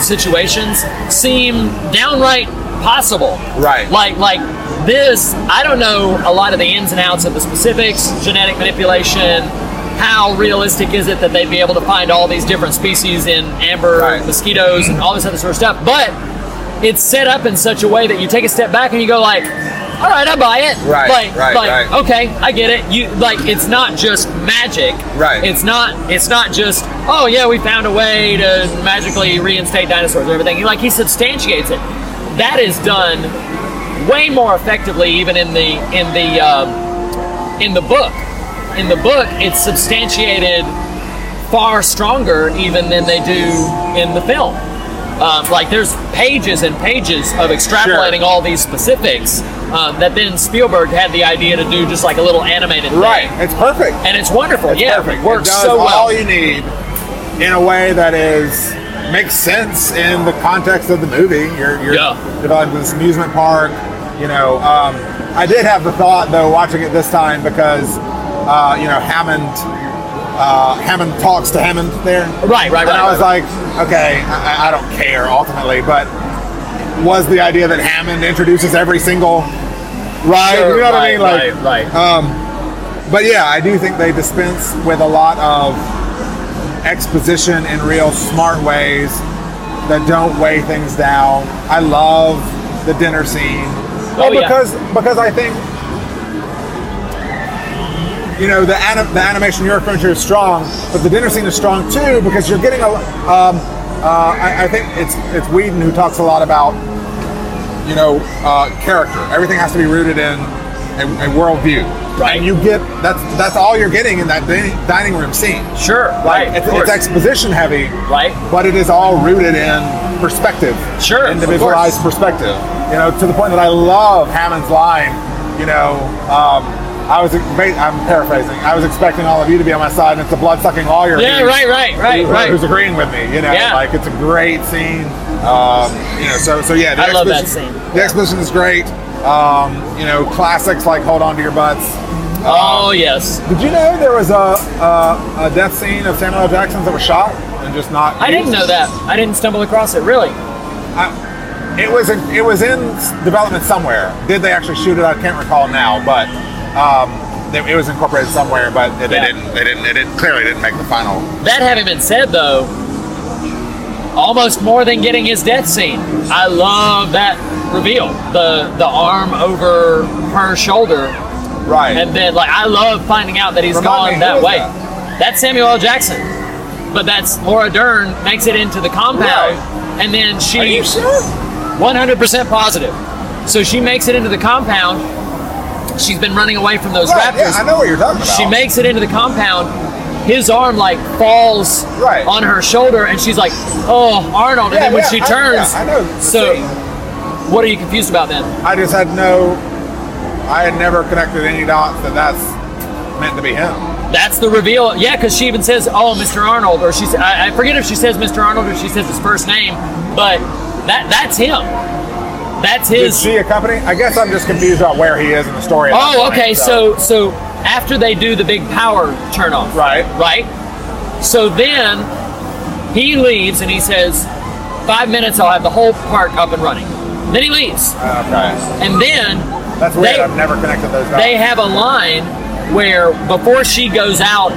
situations seem downright possible. Right. Like like this. I don't know a lot of the ins and outs of the specifics, genetic manipulation. How realistic is it that they'd be able to find all these different species in amber mosquitoes and all this other sort of stuff? But it's set up in such a way that you take a step back and you go like, all right, I buy it. Right, Like, right, like, right. okay, I get it. You like, it's not just magic. Right. It's not. It's not just. Oh yeah, we found a way to magically reinstate dinosaurs and everything. He, like he substantiates it. That is done way more effectively, even in the in the um, in the book. In the book, it's substantiated far stronger even than they do in the film. Um, like there's pages and pages of extrapolating all these specifics um, that then Spielberg had the idea to do just like a little animated thing. Right. It's perfect. And it's wonderful. It's yeah, perfect. it works it does so well. all you need in a way that is makes sense in the context of the movie. You're, you're developing this amusement park. You know, um, I did have the thought though watching it this time because uh, you know Hammond. Uh, Hammond talks to Hammond there. Right, right, And I was right. like, okay, I, I don't care ultimately, but was the idea that Hammond introduces every single ride? Sure, you know what right, I mean? Like, right, right. um, but yeah, I do think they dispense with a lot of exposition in real smart ways that don't weigh things down. I love the dinner scene. Well, Oh, yeah. because because I think you know the anim- the animation you're referring to is strong, but the dinner scene is strong too because you're getting a. Um, uh, I, I think it's it's Whedon who talks a lot about you know uh, character. Everything has to be rooted in a, a worldview. Right. And you get that's that's all you're getting in that dining, room scene. Sure. Like right. it's, it's exposition heavy. Right. But it is all rooted in perspective. Sure. Individualized perspective. You know, to the point that I love Hammond's line. You know, um, I was I'm paraphrasing. I was expecting all of you to be on my side, and it's a blood-sucking lawyer. Yeah, right, right, right, who- right. Who's agreeing with me? You know, Yeah. like it's a great scene. Um, you know, so so yeah, the I love that scene. The exposition is great. Um, you know, classics like "Hold On to Your Butts." Oh yes. Did you know there was a, a, a death scene of Samuel L. Jackson's that was shot and just not? I didn't know that. I didn't stumble across it. Really? It was in, it was in development somewhere. Did they actually shoot it? I can't recall now, but um, it, it was incorporated somewhere. But they Yeah. didn't. They didn't. It didn't, clearly didn't make the final. That having been said, though, almost more than getting his death scene, I love that reveal. The the arm over her shoulder, right? And then like I love finding out that he's Remind gone that way. that? That's Samuel L. Jackson, but that's Laura Dern makes it into the compound, and then she. Are you sure? 100% positive. So she makes it into the compound. She's been running away from those Right, raptors. yeah, I know what you're talking about. She makes it into the compound. His arm like falls Right. on her shoulder, and she's like, "Oh, Arnold!" And Yeah, then when yeah, she I- turns, yeah, I know so scene. what are you confused about then? I just had no. I had never connected any dots that that's meant to be him. That's the reveal. Yeah, because she even says, "Oh, Mr. Arnold," or she's I, I forget if she says Mr. Arnold or she says his first name, but that that's him. That's Did his. she accompany? I guess I'm just confused about where he is in the story. Oh, point, okay. So so after they do the big power turn off, Right. Right. So then he leaves and he says, five minutes, I'll have the whole park up and running. Then he leaves, okay, and then that's weird. They- I've never connected those dots. they have a line where before she goes out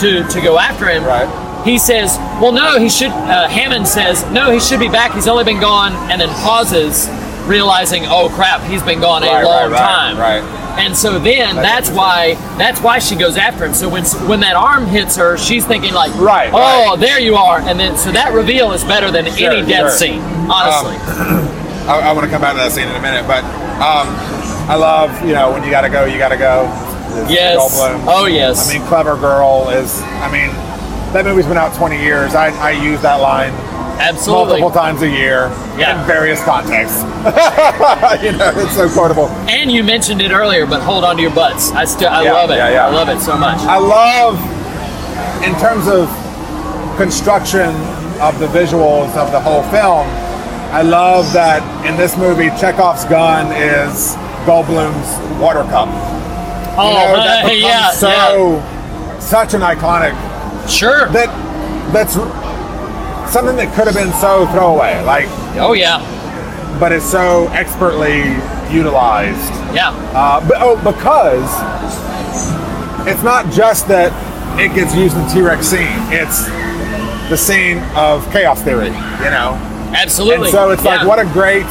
to to go after him, Right. He says, "Well, no, he should." Uh, Hammond says, "No, he should be back. He's only been gone," and then pauses, realizing, "Oh crap, he's been gone a Right, long right, right, time." right. And so then that's, why that's why she goes after him. So when when that arm hits her, she's thinking like, Right, "Oh, there you are." And then so that reveal is better than Sure, any death sure. scene, honestly. (clears throat) I, I want to come back to that scene in a minute, but um, I love you know when you gotta go, you gotta go. It's Yes. Goldblum. Oh, yes. I mean, clever girl is. I mean, that movie's been out 20 years. I, I use that line Absolutely. multiple times a year Yeah. in various contexts. (laughs) you know, it's so quotable. And you mentioned it earlier, but hold on to your butts. I still I Yeah, love it. yeah, yeah. I love it so much. I love, in terms of construction of the visuals of the whole film, I love that in this movie, Chekhov's gun is Goldblum's water cup. Oh, You know, uh, (laughs) yeah, so such an iconic. Sure. That that's something that could have been so throwaway, like Oh yeah. but it's so expertly utilized. Yeah. Uh, but oh, because it's not just that it gets used in T-Rex scene; it's the scene of chaos theory. You know, Absolutely. and so it's like, what a great.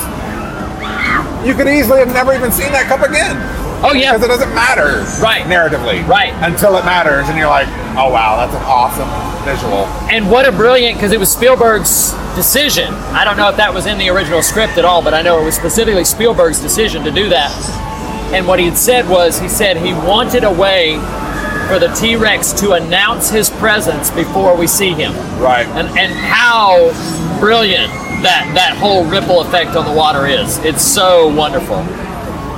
You could easily have never even seen that cup again. Oh yeah. Because it doesn't matter, Right. Narratively, Right. Until it matters, and you're like, oh wow, that's an awesome visual. And what a brilliant, because it was Spielberg's decision. I don't know if that was in the original script at all, but I know it was specifically Spielberg's decision to do that. And what he had said was, he said he wanted a way for the T Rex to announce his presence before we see him. Right. And and how brilliant that that whole ripple effect on the water is. It's so wonderful.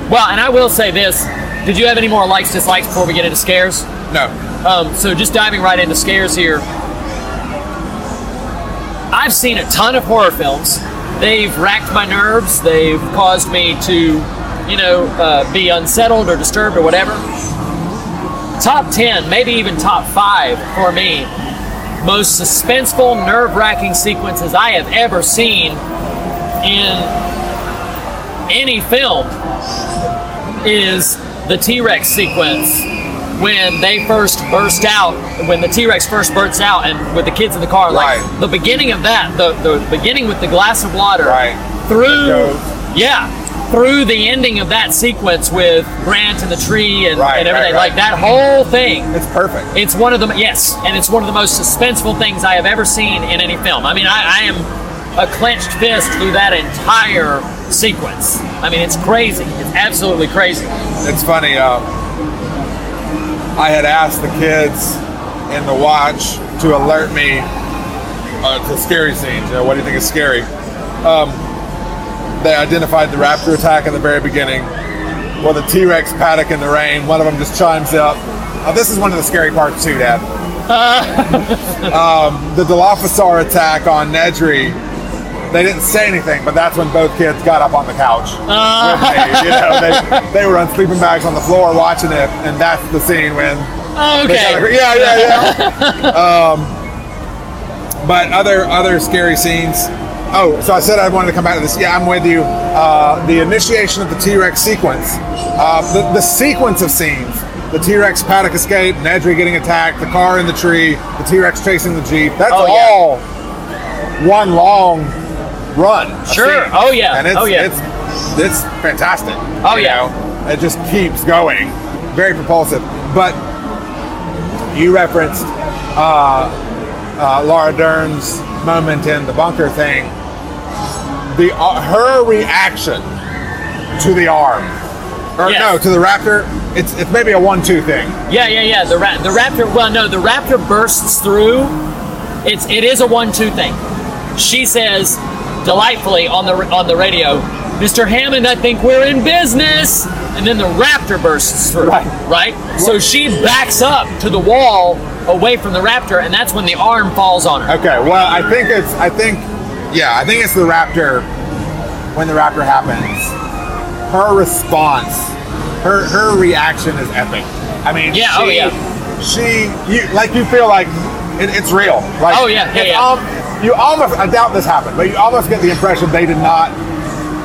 Well, and I will say this: Did you have any more likes dislikes before we get into scares? No. Um, so just diving right into scares here. I've seen a ton of horror films. They've racked my nerves. They've caused me to, you know, uh, be unsettled or disturbed or whatever. Top 10, maybe even top 5 for me, most suspenseful, nerve wracking sequences I have ever seen in any film is the T Rex sequence when they first burst out, when the T Rex first bursts out, and with the kids in the car. Like Right. the beginning of that, the, the beginning with the glass of water, Right. through, yeah, through the ending of that sequence with Grant and the tree and, Right, and everything. Like that whole thing. It's perfect. It's one of the yes, and it's one of the most suspenseful things I have ever seen in any film. I mean, I, I am a clenched fist through that entire sequence. I mean, it's crazy. It's absolutely crazy. It's funny. Um, I had asked the kids in the watch to alert me uh, to scary scenes. You know, what do you think is scary? Um, they identified the raptor attack in the very beginning. Well, the T Rex paddock in the rain. One of them just chimes up. Oh, this is one of the scary parts too, Dad. (laughs) um, the Dilophosaur attack on Nedry. They didn't say anything, but that's when both kids got up on the couch (laughs) with me. You know, they, they were on sleeping bags on the floor watching it, and that's the scene when. Oh, okay. yeah, yeah, yeah. (laughs) um, but other other scary scenes. Oh, so I said I wanted to come back to this. Yeah, I'm with you. Uh, the initiation of the T-Rex sequence, uh, the, the sequence of scenes, the T-Rex paddock escape, Nedry getting attacked, the car in the tree, the T-Rex chasing the jeep. That's Oh, yeah. all one long run. Sure. scene. Oh, yeah. And it's, Oh, yeah. it's it's fantastic. Oh, you yeah. know? It just keeps going. Very propulsive. But you referenced uh, uh, Laura Dern's moment in the bunker thing. The uh, her reaction to the arm, or Yes. no, to the raptor. It's it's maybe a one-two thing. Yeah, yeah, yeah. The ra- the raptor. Well, no, the raptor bursts through. It's it is a one-two thing. She says delightfully on the on the radio, "Mr. Hammond, I think we're in business." And then the raptor bursts through. Right. Right. So she backs up to the wall away from the raptor, and that's when the arm falls on her. Okay, well, I think it's I think yeah, I think it's the raptor when the raptor happens. Her response, her her reaction is epic. I mean, Yeah, oh, she, oh, yeah. She you like you feel like it, it's real. Like Oh, yeah, yeah, yeah. al- you almost I doubt this happened, but you almost get the impression they did not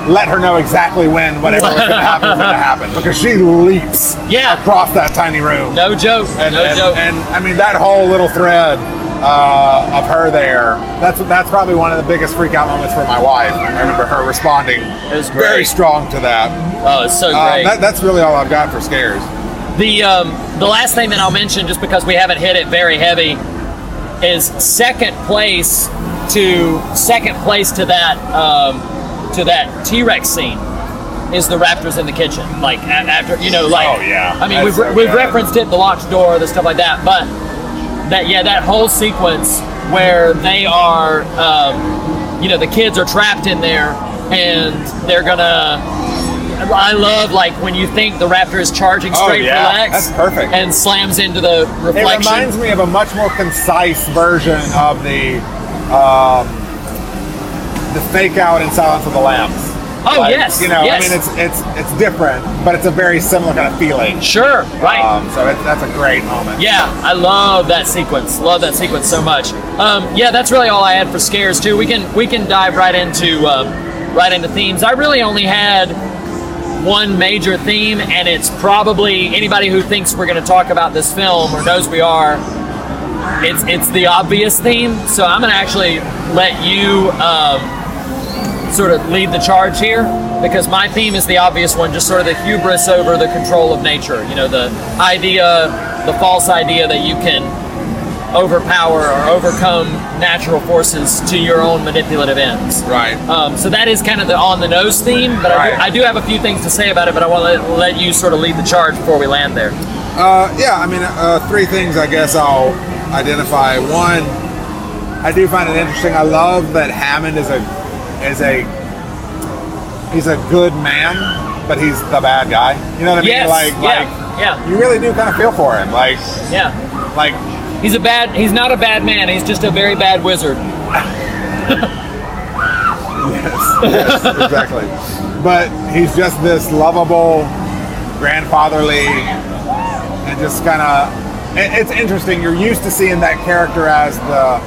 let her know exactly when whatever was going to happen was going to happen because she leaps Yeah. across that tiny room. No joke. And, no and, joke. and I mean that whole little thread uh, of her there. That's that's probably one of the biggest freak out moments for my wife. I remember her responding It was very strong to that. oh, it's so Uh, great. that. That's really all I've got for scares. The um, the last thing that I'll mention, just because we haven't hit it very heavy, is second place to second place to that um, to that T Rex scene is the raptors in the kitchen. Like after you know, like Oh, yeah. I mean, That's we've, so we've referenced it, the locked door, the stuff like that, but that yeah, that whole sequence where they are, um, you know, the kids are trapped in there and they're gonna. I love like when you think the raptor is charging Oh, straight yeah. for Lex, That's perfect. and slams into the reflection. It reminds me of a much more concise version of the um, the fake out in Silence of the Lambs. Oh, yes, You know, yes. I mean, it's it's it's different, but it's a very similar kind of feeling. Sure, right. Um, so it, that's a great moment. Yeah, I love that sequence. Love that sequence so much. Um, yeah, that's really all I had for scares too. We can we can dive right into um, right into themes. I really only had one major theme, and it's probably anybody who thinks we're going to talk about this film or knows we are. It's it's the obvious theme. So I'm going to actually let you um, sort of lead the charge here because my theme is the obvious one, just sort of the hubris over the control of nature. You know, the idea, the false idea that you can overpower or overcome natural forces to your own manipulative ends. Right. Um, so that is kind of the on the nose theme, but I, do, I do have a few things to say about it, but I want to let, let you sort of lead the charge before we land there. Uh, yeah, I mean, uh, three things I guess I'll identify. One, I do find it interesting. I love that Hammond is a is a he's a good man, but he's the bad guy. You know what I mean? Yes, Like, yeah, like yeah. you really do kind of feel for him. Like, Yeah. like He's a bad. He's not a bad man. He's just a very bad wizard. yes, yes, exactly. But he's just this lovable, grandfatherly, and just kind of. It's interesting. You're used to seeing that character as the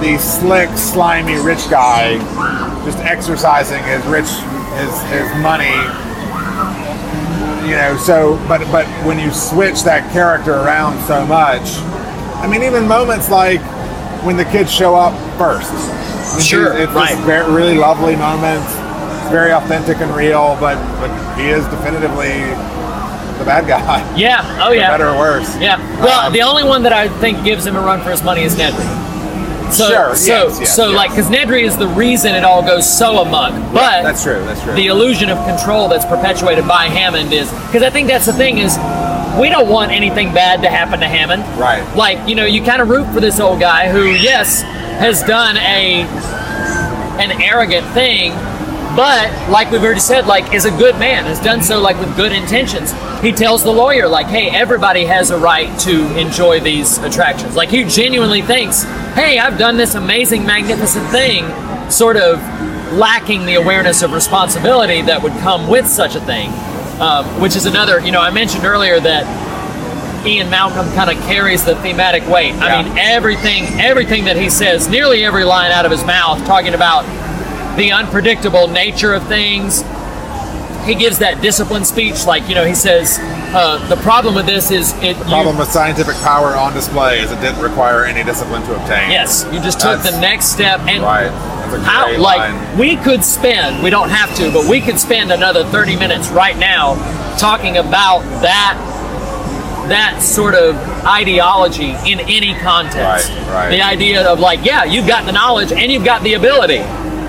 the slick, slimy rich guy, just exercising his rich his his money. You know, so but but when you switch that character around so much, I mean, even moments like when the kids show up first. Sure, it's right. Very, really lovely moment. It's very authentic and real, but but he is definitively the bad guy. (laughs) Yeah. Oh For yeah. better or worse. Yeah. Well, Um, the only one that I think gives him a run for his money is Nedry. So, Sure, so, yes, yes, so yes. like, because Nedry is the reason it all goes so amok. But That's true. That's true. the illusion of control that's perpetuated by Hammond is because I think that's the thing is we don't want anything bad to happen to Hammond. Right. Like you know, you kind of root for this old guy who, yes, has done a an arrogant thing, but like we've already said, like is a good man, has done so like with good intentions. He tells the lawyer, like, hey, everybody has a right to enjoy these attractions. Like he genuinely thinks, hey, I've done this amazing, magnificent thing, sort of lacking the awareness of responsibility that would come with such a thing. Um, which is another, you know, I mentioned earlier that Ian Malcolm kind of carries the thematic weight. I mean, everything, everything that he says, nearly every line out of his mouth, talking about the unpredictable nature of things. He gives that discipline speech, like you know, he says, uh, "The problem with this is it." The problem with scientific power on display is it didn't require any discipline to obtain. Yes, you just took That's- the next step, and Right. That's a how like line. we could spend we don't have to but we could spend another 30 minutes right now talking about that that sort of ideology in any context Right, right. the idea of like yeah you've got the knowledge and you've got the ability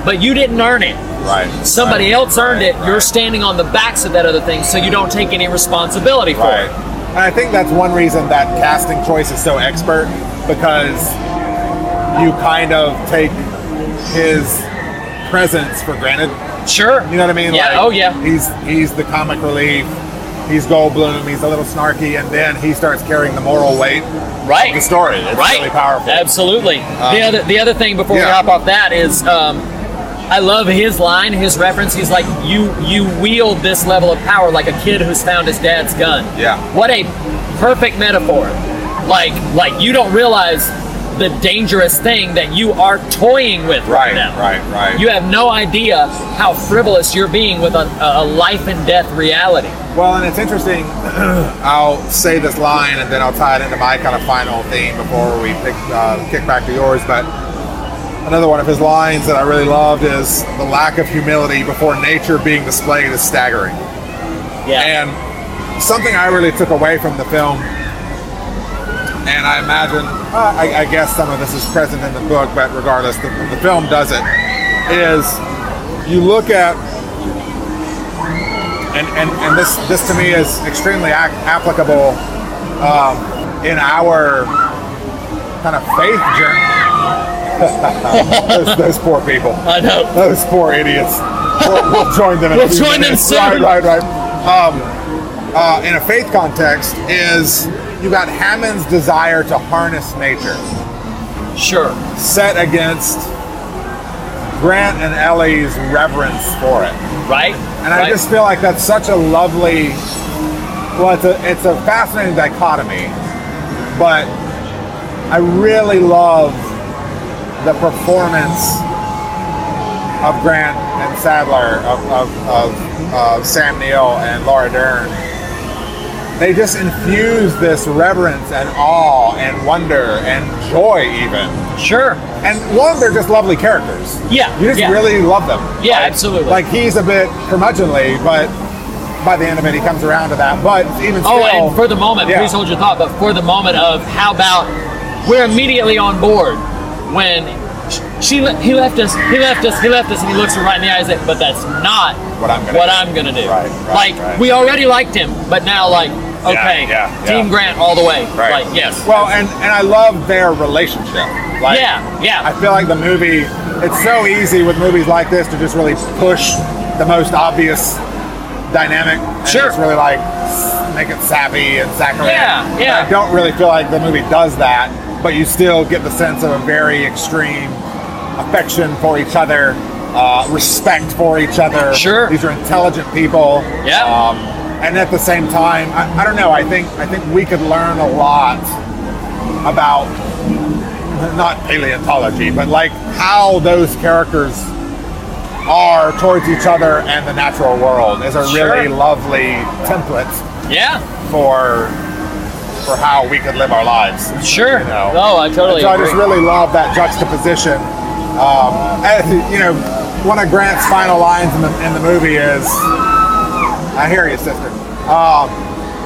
but you didn't earn it Right. somebody right, else earned right, it you're standing on the backs of that other thing so you don't take any responsibility for Right. it And I think that's one reason that casting choice is so expert because you kind of take his presence for granted. sure You know what I mean? yeah oh yeah He's he's the comic relief. He's Goldblum. He's a little snarky, and then he starts carrying the moral weight right of the story. It's right really powerful. absolutely the other the other thing before we hop off that is um, I love his line, his reference. He's like, "You you wield this level of power like a kid who's found his dad's gun." Yeah. What a perfect metaphor. Like like you don't realize the dangerous thing that you are toying with right, Right, now. right, right. You have no idea how frivolous you're being with a, a life and death reality. Well, and it's interesting. (clears throat) I'll say this line, and then I'll tie it into my kind of final theme before we pick, uh, kick back to yours. But another one of his lines that I really loved is the lack of humility before nature being displayed is staggering. Yeah. And something I really took away from the film, and I imagine, uh, I, I guess some of this is present in the book, but regardless, the, the film does it, is you look at, and, and, and this, this to me is extremely ac- applicable um, in our kind of faith journey. Those, those poor people. I know. Those poor idiots. We'll, we'll join them. In We'll join them soon. Right, right, right. Um, uh, in a faith context, is you got Hammond's desire to harness nature Sure. set against Grant and Ellie's reverence for it. Right? And I just feel like that's such a lovely. Well, it's a it's a fascinating dichotomy, but I really love the performance of Grant and Sadler, of of, of, of Sam Neill and Laura Dern. They just infuse this reverence and awe and wonder and joy, even. Sure. And one, they're just lovely characters. Yeah, You just yeah. really love them. Yeah, Like- absolutely. Like he's a bit curmudgeonly, but by the end of it, he comes around to that. But even oh, still, Oh, and for the moment, Yeah. please hold your thought. But for the moment of how about we're immediately on board when she he left us, he left us, he left us, and he looks her right in the eyes. Like, but that's not What I'm gonna what do." I'm gonna do. Right, right, like right. we already liked him, but now like okay, yeah, Team yeah. Grant all the way. Right. Like yes. Well, and and I love their relationship. Like, Yeah, yeah. I feel like the movie. It's so easy with movies like this to just really push the most obvious dynamic. and Sure. Just really like make it sappy and saccharine. Yeah, yeah. I don't really feel like the movie does that, but you still get the sense of a very extreme affection for each other, uh, respect for each other. Sure. These are intelligent people. Yeah. Um, and at the same time, I, I don't know. I think I think we could learn a lot about not paleontology, but like how those characters are towards each other and the natural world is a really lovely template yeah. for for how we could live our lives. Sure. You know? Oh, I totally so I just really love that juxtaposition. Um, and, you know, one of Grant's final lines in the, in the movie is, "I hear you, sister," um,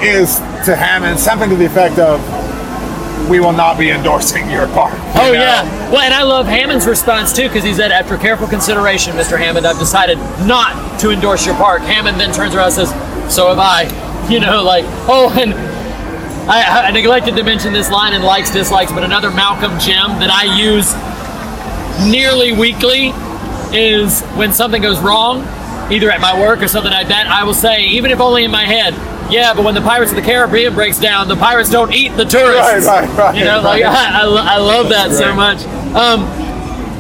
is to Hammond something to the effect of, "We will not be endorsing your part." you Oh know? yeah. Well, and I love Hammond's response too because he said, after careful consideration, Mr. Hammond, I've decided not to endorse your park. Hammond then turns around and says, "So have I." (laughs) You know, like oh, and I, I neglected to mention this line in likes dislikes, but another Malcolm gem that I use nearly weekly is when something goes wrong, either at my work or something like that, I will say, even if only in my head, yeah, but when the Pirates of the Caribbean breaks down, the pirates don't eat the tourists. Right, right, right, You know, like. (laughs) I, I, I love that so Right. much. Um,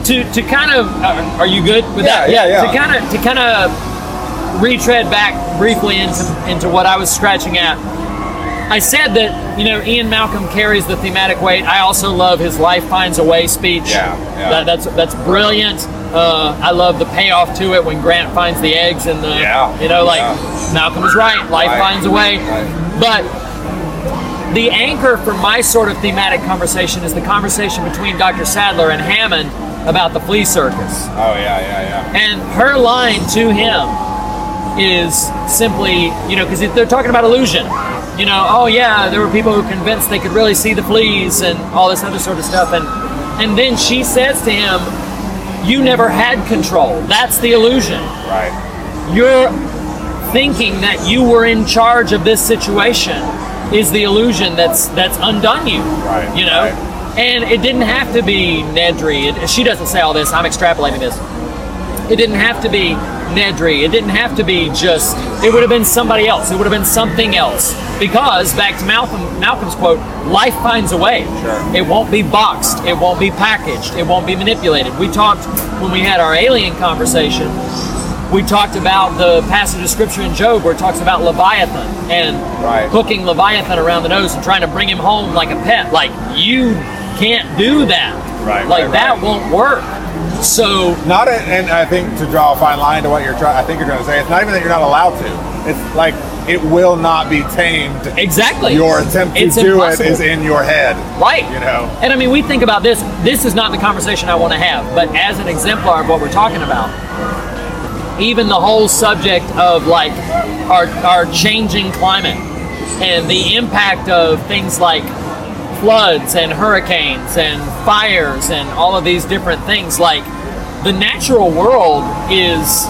to to kind of, uh, are you good with Yeah, that? yeah, yeah. To kind of to kind of retread back briefly into into what I was scratching at. I said that you know Ian Malcolm carries the thematic weight. I also love his "Life Finds a Way" speech. Yeah, yeah. That, that's that's brilliant. Uh, I love the payoff to it when Grant finds the eggs and the Yeah, you know like yeah. Malcolm was right. Life Right, finds a way. right. But the anchor for my sort of thematic conversation is the conversation between Dr. Sadler and Hammond about the flea circus. Oh yeah, yeah, yeah. And her line to him is simply, you know, because they're talking about illusion. You know, oh yeah, there were people who convinced they could really see the fleas and all this other sort of stuff. And and then she says to him, "You never had control. That's the illusion. Right. You're thinking that you were in charge of this situation is the illusion that's that's undone you. Right, You know." right. And it didn't have to be Nedry. It, she doesn't say all this. I'm extrapolating this. It didn't have to be Nedry. It didn't have to be just. It would have been somebody else. It would have been something else. Because back to Malcolm, Malcolm's quote, life finds a way. Sure. It won't be boxed. It won't be packaged. It won't be manipulated. We talked when we had our alien conversation. We talked about the passage of scripture in Job where it talks about Leviathan and Right. hooking Leviathan around the nose and trying to bring him home like a pet. Like you can't do that. Right, Like right, that won't work. So Not, a, and I think to draw a fine line to what you're trying, I think you're trying to say, it's not even that you're not allowed to. It's like it will not be tamed. Exactly. Your attempt to It's do impossible. it is in your head. Right. You know. And I mean, we think about this. This is not the conversation I want to have, but as an exemplar of what we're talking about, even the whole subject of like our, our changing climate and the impact of things like floods and hurricanes and fires and all of these different things, like the natural world is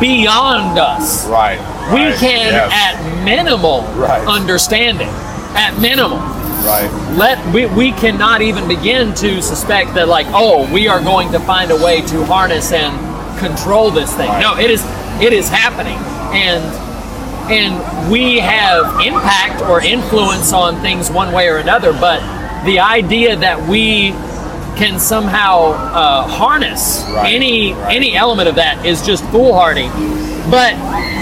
beyond us. Right. We can, yes, at minimal, Right. understand it. At minimal. Right. let we, we cannot even begin to suspect that like oh we are going to find a way to harness and control this thing Right. no it is it is happening and and we have impact or influence on things one way or another but the idea that we can somehow uh, harness Right, any right. any element of that is just foolhardy but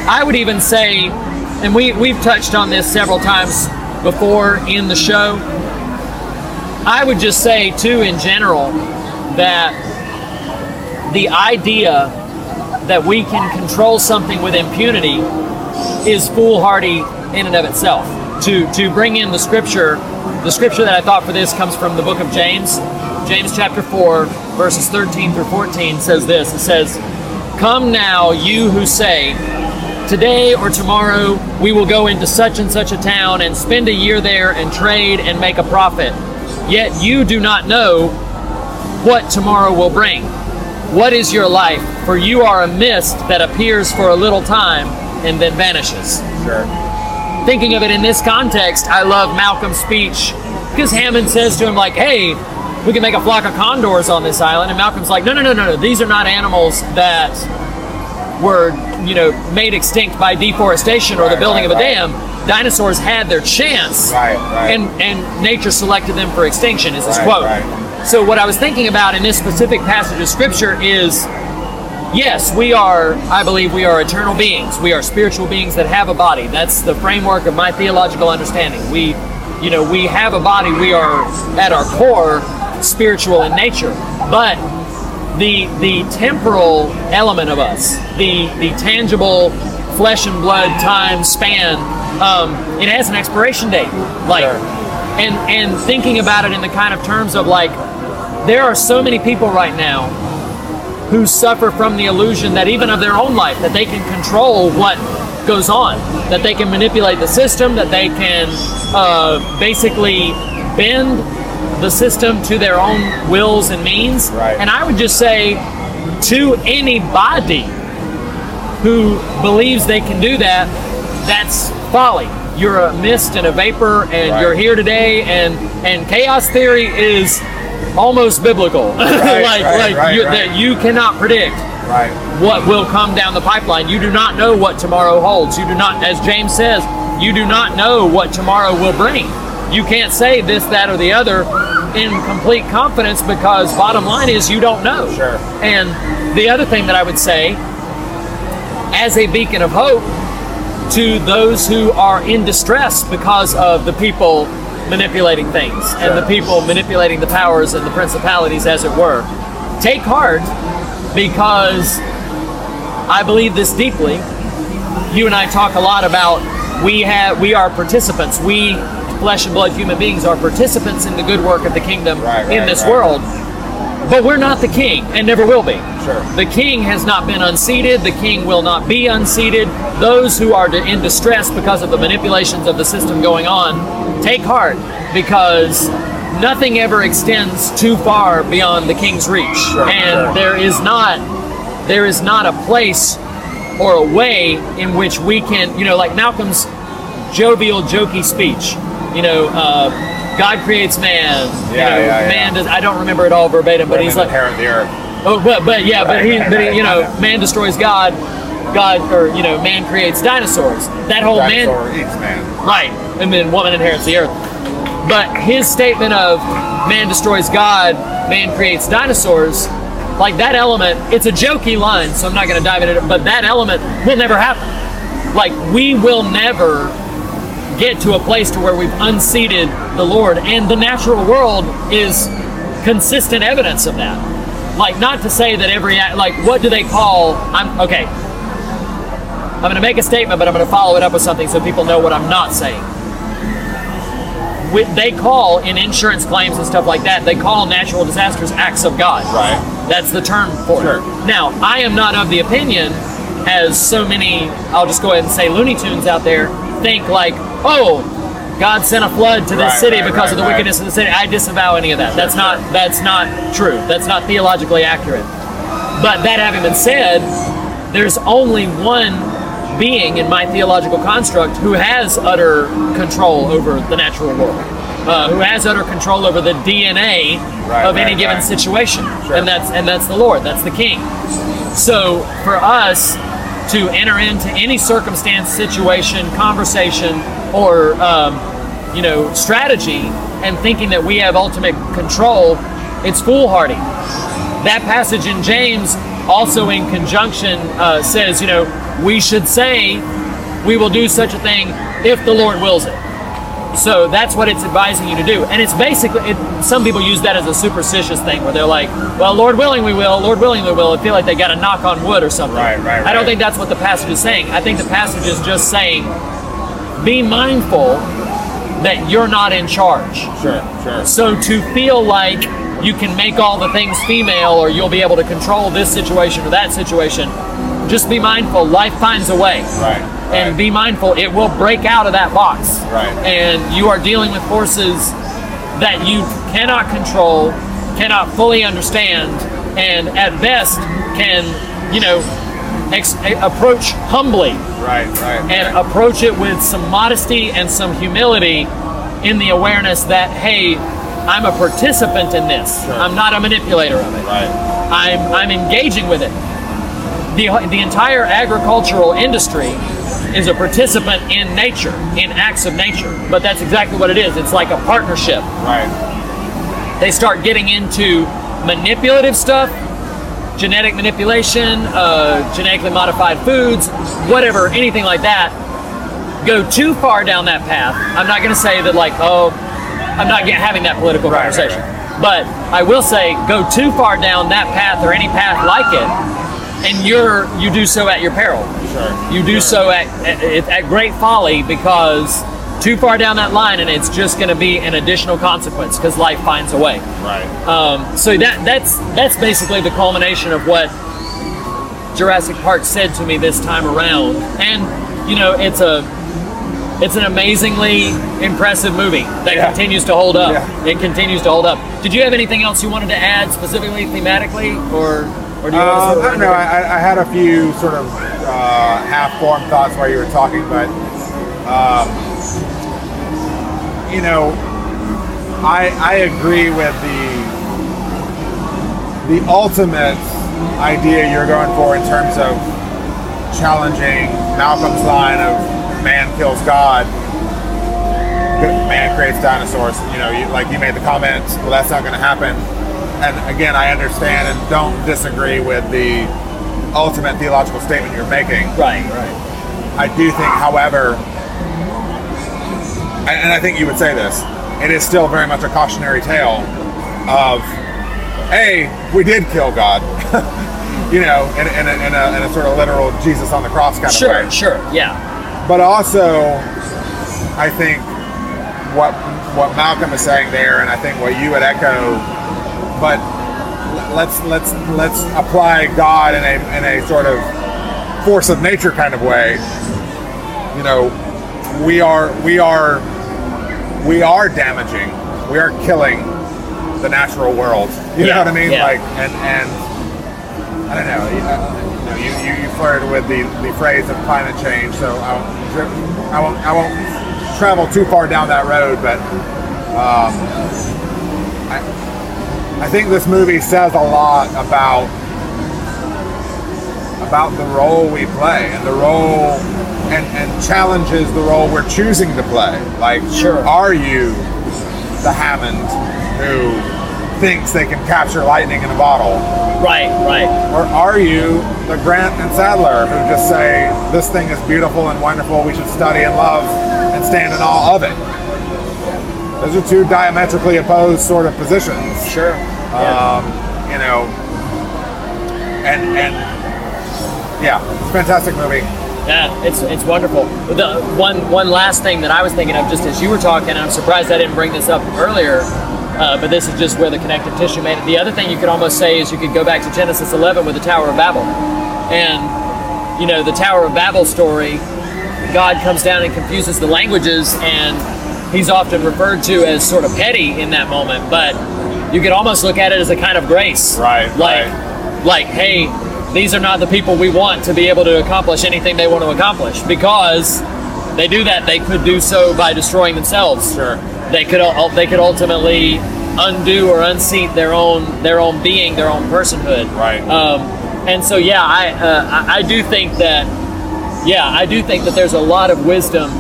i would even say and we, we've touched on this several times before in the show I would just say, too, in general, that the idea that we can control something with impunity is foolhardy in and of itself. To, to bring in the scripture, the scripture that I thought for this comes from the book of James. James chapter 4, verses 13 through 14 says this It says, Come now, you who say, Today or tomorrow we will go into such and such a town and spend a year there and trade and make a profit. Yet you do not know what tomorrow will bring. What is your life? For you are a mist that appears for a little time and then vanishes. Sure. Thinking of it in this context, I love Malcolm's speech because Hammond says to him, like, hey, we can make a flock of condors on this island. And Malcolm's like, no, no, no, no, no. These are not animals that were, you know, made extinct by deforestation or the building right, of a right. dam. Dinosaurs had their chance. Right, right. And and nature selected them for extinction is his quote. So what I was thinking about in this specific passage of scripture is yes, we are, I believe we are eternal beings. We are spiritual beings that have a body. That's the framework of my theological understanding. We, you know, we have a body. We are at our core spiritual in nature. But the the temporal element of us, the the tangible flesh and blood time span, um, it has an expiration date. Like and and thinking about it in the kind of terms of like there are so many people right now who suffer from the illusion that even of their own life that they can control what goes on that they can manipulate the system that they can uh, basically bend the system to their own wills and means Right. and i would just say to anybody who believes they can do that that's folly you're a mist and a vapor and Right. you're here today and and chaos theory is almost biblical (laughs) like right, like right, you, right. that you cannot predict Right. what will come down the pipeline. You do not know what tomorrow holds. You do not, as James says, you do not know what tomorrow will bring. You can't say this, that, or the other in complete confidence because bottom line is you don't know. Sure. And the other thing that I would say, as a beacon of hope to those who are in distress because of the people manipulating things and the people manipulating the powers and the principalities, as it were, take heart because I believe this deeply. You and I talk a lot about we have we are participants. We flesh and blood human beings are participants in the good work of the kingdom Right, in this right. world. But we're not the king and never will be. Sure. The king has not been unseated. The king will not be unseated. Those who are in distress because of the manipulations of the system going on, take heart because nothing ever extends too far beyond the king's reach. Sure, and sure. there is not there is not a place or a way in which we can, you know, like Malcolm's jovial, jokey speech. You know, uh, God creates man. you Yeah, know, yeah, yeah. Man does. I don't remember it all verbatim, but Women he's like, inherit the earth. Oh, but but yeah, but he, Right, but he, you know, right. man destroys God, God, or you know, man creates dinosaurs. That whole man, eats man. right, and then woman inherits the earth. But his statement of man destroys God, man creates dinosaurs, like that element, it's a jokey line, so I'm not going to dive into it. But that element will never happen. Like we will never get to a place to where we've unseated the Lord, and the natural world is consistent evidence of that. Like, not to say that every act, like, what do they call? I'm okay. I'm going to make a statement, but I'm going to follow it up with something so people know what I'm not saying. Wi- They call in insurance claims and stuff like that. They call natural disasters acts of God. Right. That's the term for Sure. it. Now, I am not of the opinion, as so many, I'll just go ahead and say Looney Tunes out there, think like, oh, God sent a flood to this Right, city right, because of the right. wickedness of the city. I disavow any of that. That's not that's not true. That's not theologically accurate. But that having been said, there's only one being in my theological construct who has utter control over the natural world, uh, who has utter control over the DNA Right, of any given right. situation, Sure. and that's and that's the Lord, that's the King. So for us to enter into any circumstance, situation, conversation, or um, you know strategy, and thinking that we have ultimate control, it's foolhardy. That passage in James also in conjunction uh, says, you know, we should say we will do such a thing if the Lord wills it. So that's what it's advising you to do. And it's basically, it, some people use that as a superstitious thing where they're like, well, Lord willing, we will, Lord willing, we will. I feel like they got to knock on wood or something. Right, right, I don't think that's what the passage is saying. I think the passage is just saying, be mindful that you're not in charge. Sure, sure. So to feel like you can make all the things female or you'll be able to control this situation or that situation, just be mindful. Life finds a way. Right. And right. be mindful, it will break out of that box. Right. And you are dealing with forces that you cannot control, cannot fully understand, and at best can, you know, ex- approach humbly. Right, right. and approach it with some modesty and some humility in the awareness that hey i'm a participant in this. I'm not a manipulator of it. Right. i'm i'm engaging with it. The, the entire agricultural industry is a participant in nature in acts of nature. But that's exactly what it is. It's like a partnership. Right. they start getting into manipulative stuff genetic manipulation uh, genetically modified foods whatever anything like that go too far down that path i'm not going to say that like oh i'm not get, having that political Right, right, conversation but i will say go too far down that path or any path like it and you're you do so at your peril. Sure. you do so at, at, at great folly because too far down that line and it's just going to be an additional consequence because life finds a way Right. um, so that that's that's basically the culmination of what Jurassic Park said to me this time around. And you know, it's a it's an amazingly impressive movie that Yeah. continues to hold up. Yeah. It continues to hold up. Did you have anything else you wanted to add specifically thematically, or or do you want to? Um, I know. I, I had a few sort of uh, half-formed thoughts while you were talking, but um, you know, I I agree with the the ultimate idea you're going for in terms of challenging Malcolm's line of man kills God, man creates dinosaurs. You know, you, like you made the comment, well, that's not going to happen. And again, I understand and don't disagree with the ultimate theological statement you're making. Right, right. I do think, however, and and I think you would say this, it is still very much a cautionary tale of, hey, we did kill God. (laughs) you know, in, in, a, in, a, in a sort of literal Jesus on the cross kind Sure, of way. Sure, sure, yeah. But also, I think what what Malcolm is saying there, and I think what you would echo, but let's let's let's apply God in a in a sort of force of nature kind of way. You know, we are we are we are damaging, we are killing the natural world. You know what I mean? yeah. Like and and I don't know. You, you, know, you, you, you flirted with the, the phrase of climate change, so I won't, I won't I won't travel too far down that road. But um, I I think this movie says a lot about about the role we play and the role and, and challenges the role we're choosing to play. Like, Sure. are you the Hammond who thinks they can capture lightning in a bottle? Right, right. Or are you the Grant and Sattler who just say, this thing is beautiful and wonderful, we should study and love and stand in awe of it? Those are two diametrically opposed sort of positions. Sure. Um, you know, and, and yeah, it's a fantastic movie. Yeah, it's it's wonderful. The one one last thing that I was thinking of just as you were talking, I'm surprised I didn't bring this up earlier, uh, but this is just where the connective tissue made it. The other thing you could almost say is you could go back to Genesis 11 with the Tower of Babel, and you know the Tower of Babel story. God comes down and confuses the languages, and he's often referred to as sort of petty in that moment, but you could almost look at it as a kind of grace. Right, Like, like, hey, these are not the people we want to be able to accomplish anything they want to accomplish because they do that. They could do so by destroying themselves. Sure. They could they could ultimately undo or unseat their own their own being, their own personhood. Right. Um, and so, yeah, I, uh, I I do think that yeah, I do think that there's a lot of wisdom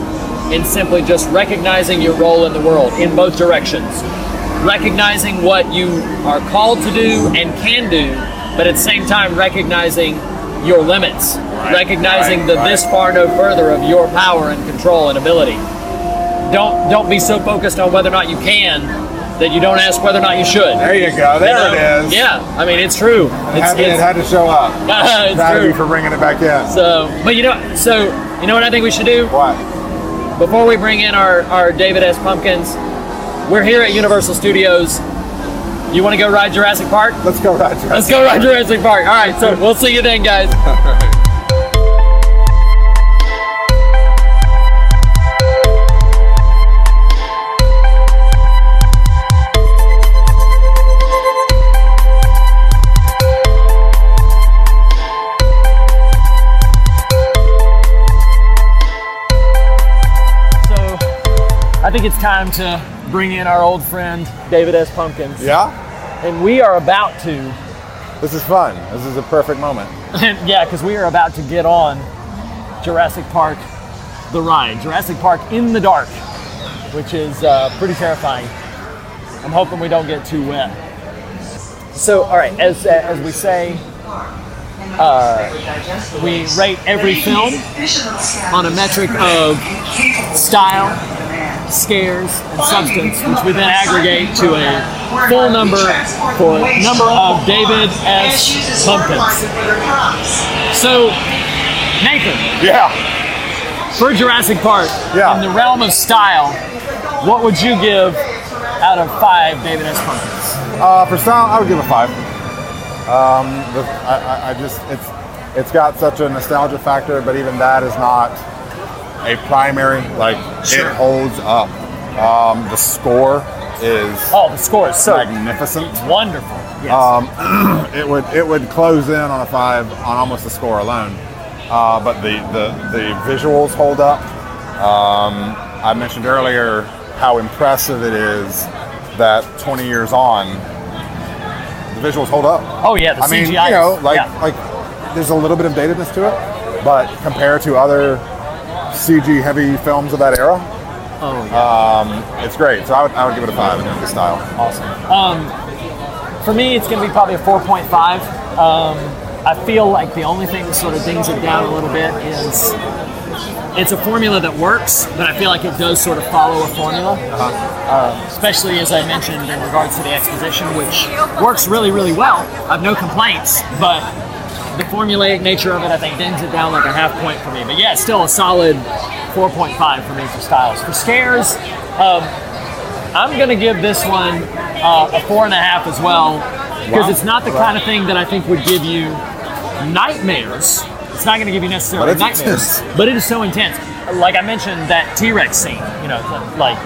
in simply just recognizing your role in the world in both directions. Recognizing what you are called to do and can do, but at the same time recognizing your limits. recognizing right, the right. this far no further of your power and control and ability. Don't don't be so focused on whether or not you can that you don't ask whether or not you should. There you go. There You know? it is. Yeah, I mean it's true. It It's, had, it had to show up. (laughs) it's Proud true. you for bringing it back in. So, but you know, so you know what I think we should do? What? Before we bring in our, our David S. Pumpkins, we're here at Universal Studios. You want to go ride Jurassic Park? Let's go ride Jurassic Let's go ride Jurassic Park. All right, so we'll see you then, guys. (laughs) So, I think it's time to bring in our old friend David S. Pumpkins. Yeah? And we are about to This is fun. This is a perfect moment. (laughs) yeah, because we are about to get on Jurassic Park, the ride. Jurassic Park in the dark, which is uh, pretty terrifying. I'm hoping we don't get too wet. So, all right, as as we say, uh, we rate every film on a metric of style, scares, and substance, which we then aggregate to a full number for number of David S. Pumpkins. So, Nathan, Yeah. for Jurassic Park, Yeah. in the realm of style, what would you give out of five David S. Pumpkins? Uh, for style, I would give a five. Um, I, I, I just it's it's got such a nostalgia factor, but even that is not a primary. Like Sure. it holds up. Um, the score is Oh, the score is so magnificent. wonderful. Yes. Um, (clears throat) it would it would close in on a five on almost the score alone. Uh, but the, the the visuals hold up. Um, I mentioned earlier how impressive it is that 20 years on, the visuals hold up. Oh yeah, the I mean, you know, like yeah. like there's a little bit of datedness to it, but compared to other CG heavy films of that era, oh yeah, um, it's great. So I would, I would give it a five in of style. awesome. Um, for me, it's going to be probably a 4.5. Um, I feel like the only thing that sort of dings it down a little bit is it's a formula that works, but I feel like it does sort of follow a formula. Uh, especially as I mentioned in regards to the exposition, which works really, really well. I've no complaints, but the formulaic nature of it, I think, dings it down like a half point for me. But yeah, still a solid 4.5 for me for styles. For scares, um, I'm going to give this one uh, a four and a half as well because Wow. it's not the kind of thing that I think would give you nightmares. It's not going to give you necessarily But nightmares, intense. but it is so intense. Like I mentioned, that T-Rex scene, you know, like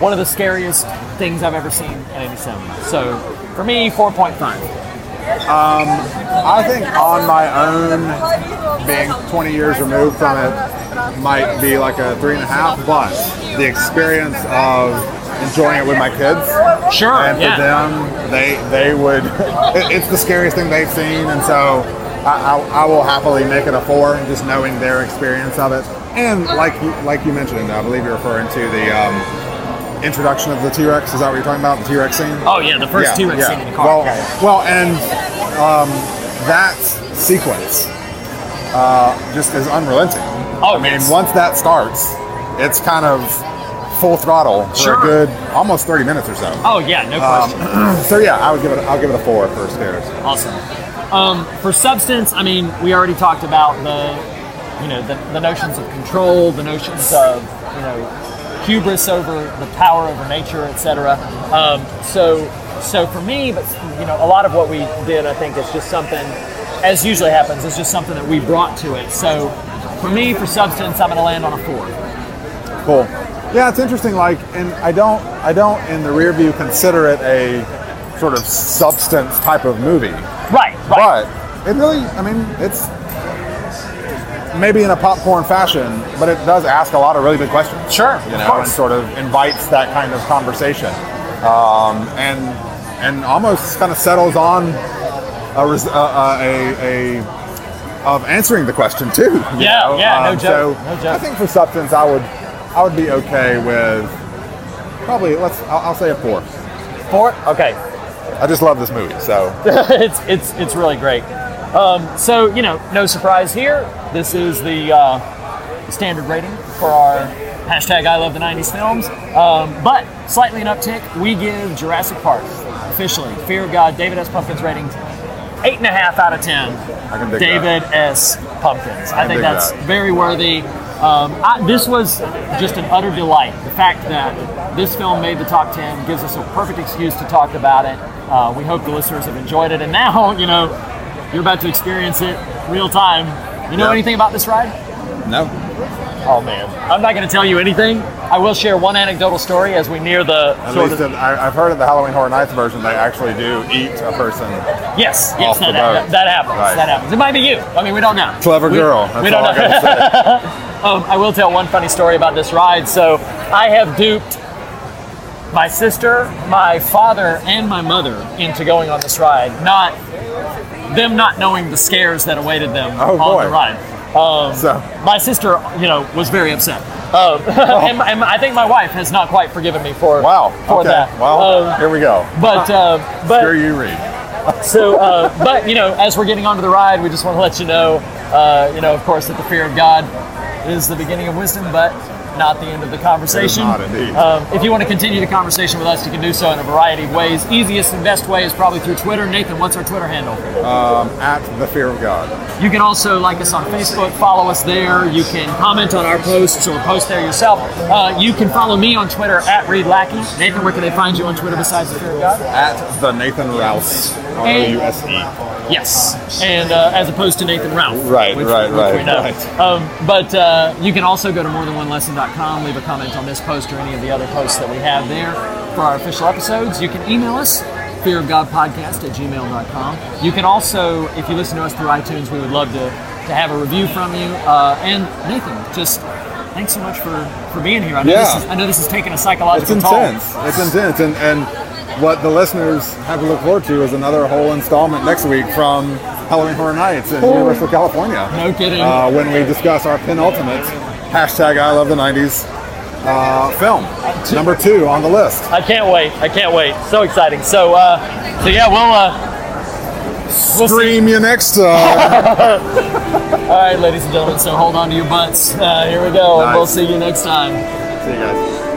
one of the scariest things I've ever seen in any cinema. So for me, 4.5. Um, I think on my own, being 20 years removed from it, might be like a three and a half. But the experience of enjoying it with my kids, Sure, and for yeah. them, they they would. (laughs) It, it's the scariest thing they've seen, and so I, I, I will happily make it a four, just knowing their experience of it. And like like you mentioned, I believe you're referring to the. Um, Introduction of the T Rex. Is that what you're talking about? The T Rex scene? Oh yeah, the first T-Rex scene in the car. Well, Yeah, yeah. well, and um, that sequence uh, just is unrelenting. Oh, I mean, once that starts, it's kind of full throttle for Sure. a good almost 30 minutes or so. Oh yeah, no Um, question. (clears throat) so yeah, I would give it. I'll give it a four for scares. Awesome. Um, for substance, I mean, we already talked about the, you know, the, the notions of control, the notions of, you know, hubris over the power over nature, etc. Um, so, so for me, but you know, a lot of what we did, I think, is just something, as usually happens, it's just something that we brought to it. So, for me, for substance, I'm going to land on a four. Cool. Yeah, it's interesting. Like, and I don't, I don't in the rear view consider it a sort of substance type of movie. Right. Right. But it really, I mean, it's maybe in a popcorn fashion, but it does ask a lot of really good questions. Sure, you know, and sort of invites that kind of conversation, um, and and almost kind of settles on a, res- uh, uh, a, a of answering the question too. (laughs) Yeah, know? yeah, no Um, joke, So no joke. I think for substance, I would I would be okay with probably let's I'll, I'll say a four. Four. Okay. I just love this movie, so (laughs) it's it's it's really great. Um, so you know, no surprise here. This is the uh, standard rating for our hashtag I love the '90s films. Um, but slightly an uptick. We give Jurassic Park officially Fear of God. David S. Pumpkins rating eight and a half out of ten. I David that. S. Pumpkins. I, can think that's that. very worthy. Um, I, this was just an utter delight. The fact that this film made the top 10 gives us a perfect excuse to talk about it. Uh, we hope the listeners have enjoyed it. And now, (laughs) you know, you're about to experience it real time. You know Yeah. anything about this ride? no. Oh, man. I'm not going to tell you anything. I will share one anecdotal story as we near the At sort least of. I, I've heard of the Halloween Horror Nights version, they actually do eat a person. Yes, yes, that, that, that happens. Right. That happens. It might be you. I mean, we don't know. Clever We- girl. That's we don't I know. say. (laughs) (laughs) um, I will tell one funny story about this ride. So I have duped my sister, my father, and my mother into going on this ride. Not them not knowing the scares that awaited them Oh, on boy. the ride. Um, So- my sister, you know, was very upset. Um, (laughs) and, and I think my wife has not quite forgiven me for Wow. for okay. that. Well, Um, here we go. but uh, but Here you read. (laughs) so, uh, but you know, as we're getting onto the ride, we just want to let you know, uh, you know, of course, that the fear of God is the beginning of wisdom, but not the end of the conversation. not, indeed. Um, if you want to continue the conversation with us, you can do so in a variety of ways. Easiest and best way is probably through Twitter. Nathan, what's our Twitter handle? Um, at the fear of God. You can also like us on Facebook, follow us there. You can comment on our posts or post there yourself. Uh, you can follow me on Twitter at Reed Lackey. Nathan, where can they find you on Twitter besides the fear of God? At the Nathan Rouse. R O U S E. Yes, and uh, as opposed to Nathan Ralph. Right, which, right, which right, right. Um, but uh, you can also go to morethanonelesson.com, leave a comment on this post or any of the other posts that we have there for our official episodes. You can email us, fearofgodpodcast at gmail.com. You can also, if you listen to us through iTunes, we would love to, to have a review from you. Uh, and Nathan, just thanks so much for, for being here. I know, Yeah. this is, I know this is taking a It's psychological toll. intense. It's intense. And, and what the listeners have to look forward to is another whole installment next week from Halloween Horror Nights in Universal California. No kidding. Uh, when we discuss our penultimate hashtag I love the 90s uh, film. Number two on the list. I can't wait. I can't wait. So exciting. So, uh, so yeah, we'll. Uh, we'll see. Stream you next time. (laughs) All right, ladies and gentlemen. So hold on to your butts. Uh, here we go, and we'll see you next time. See you guys.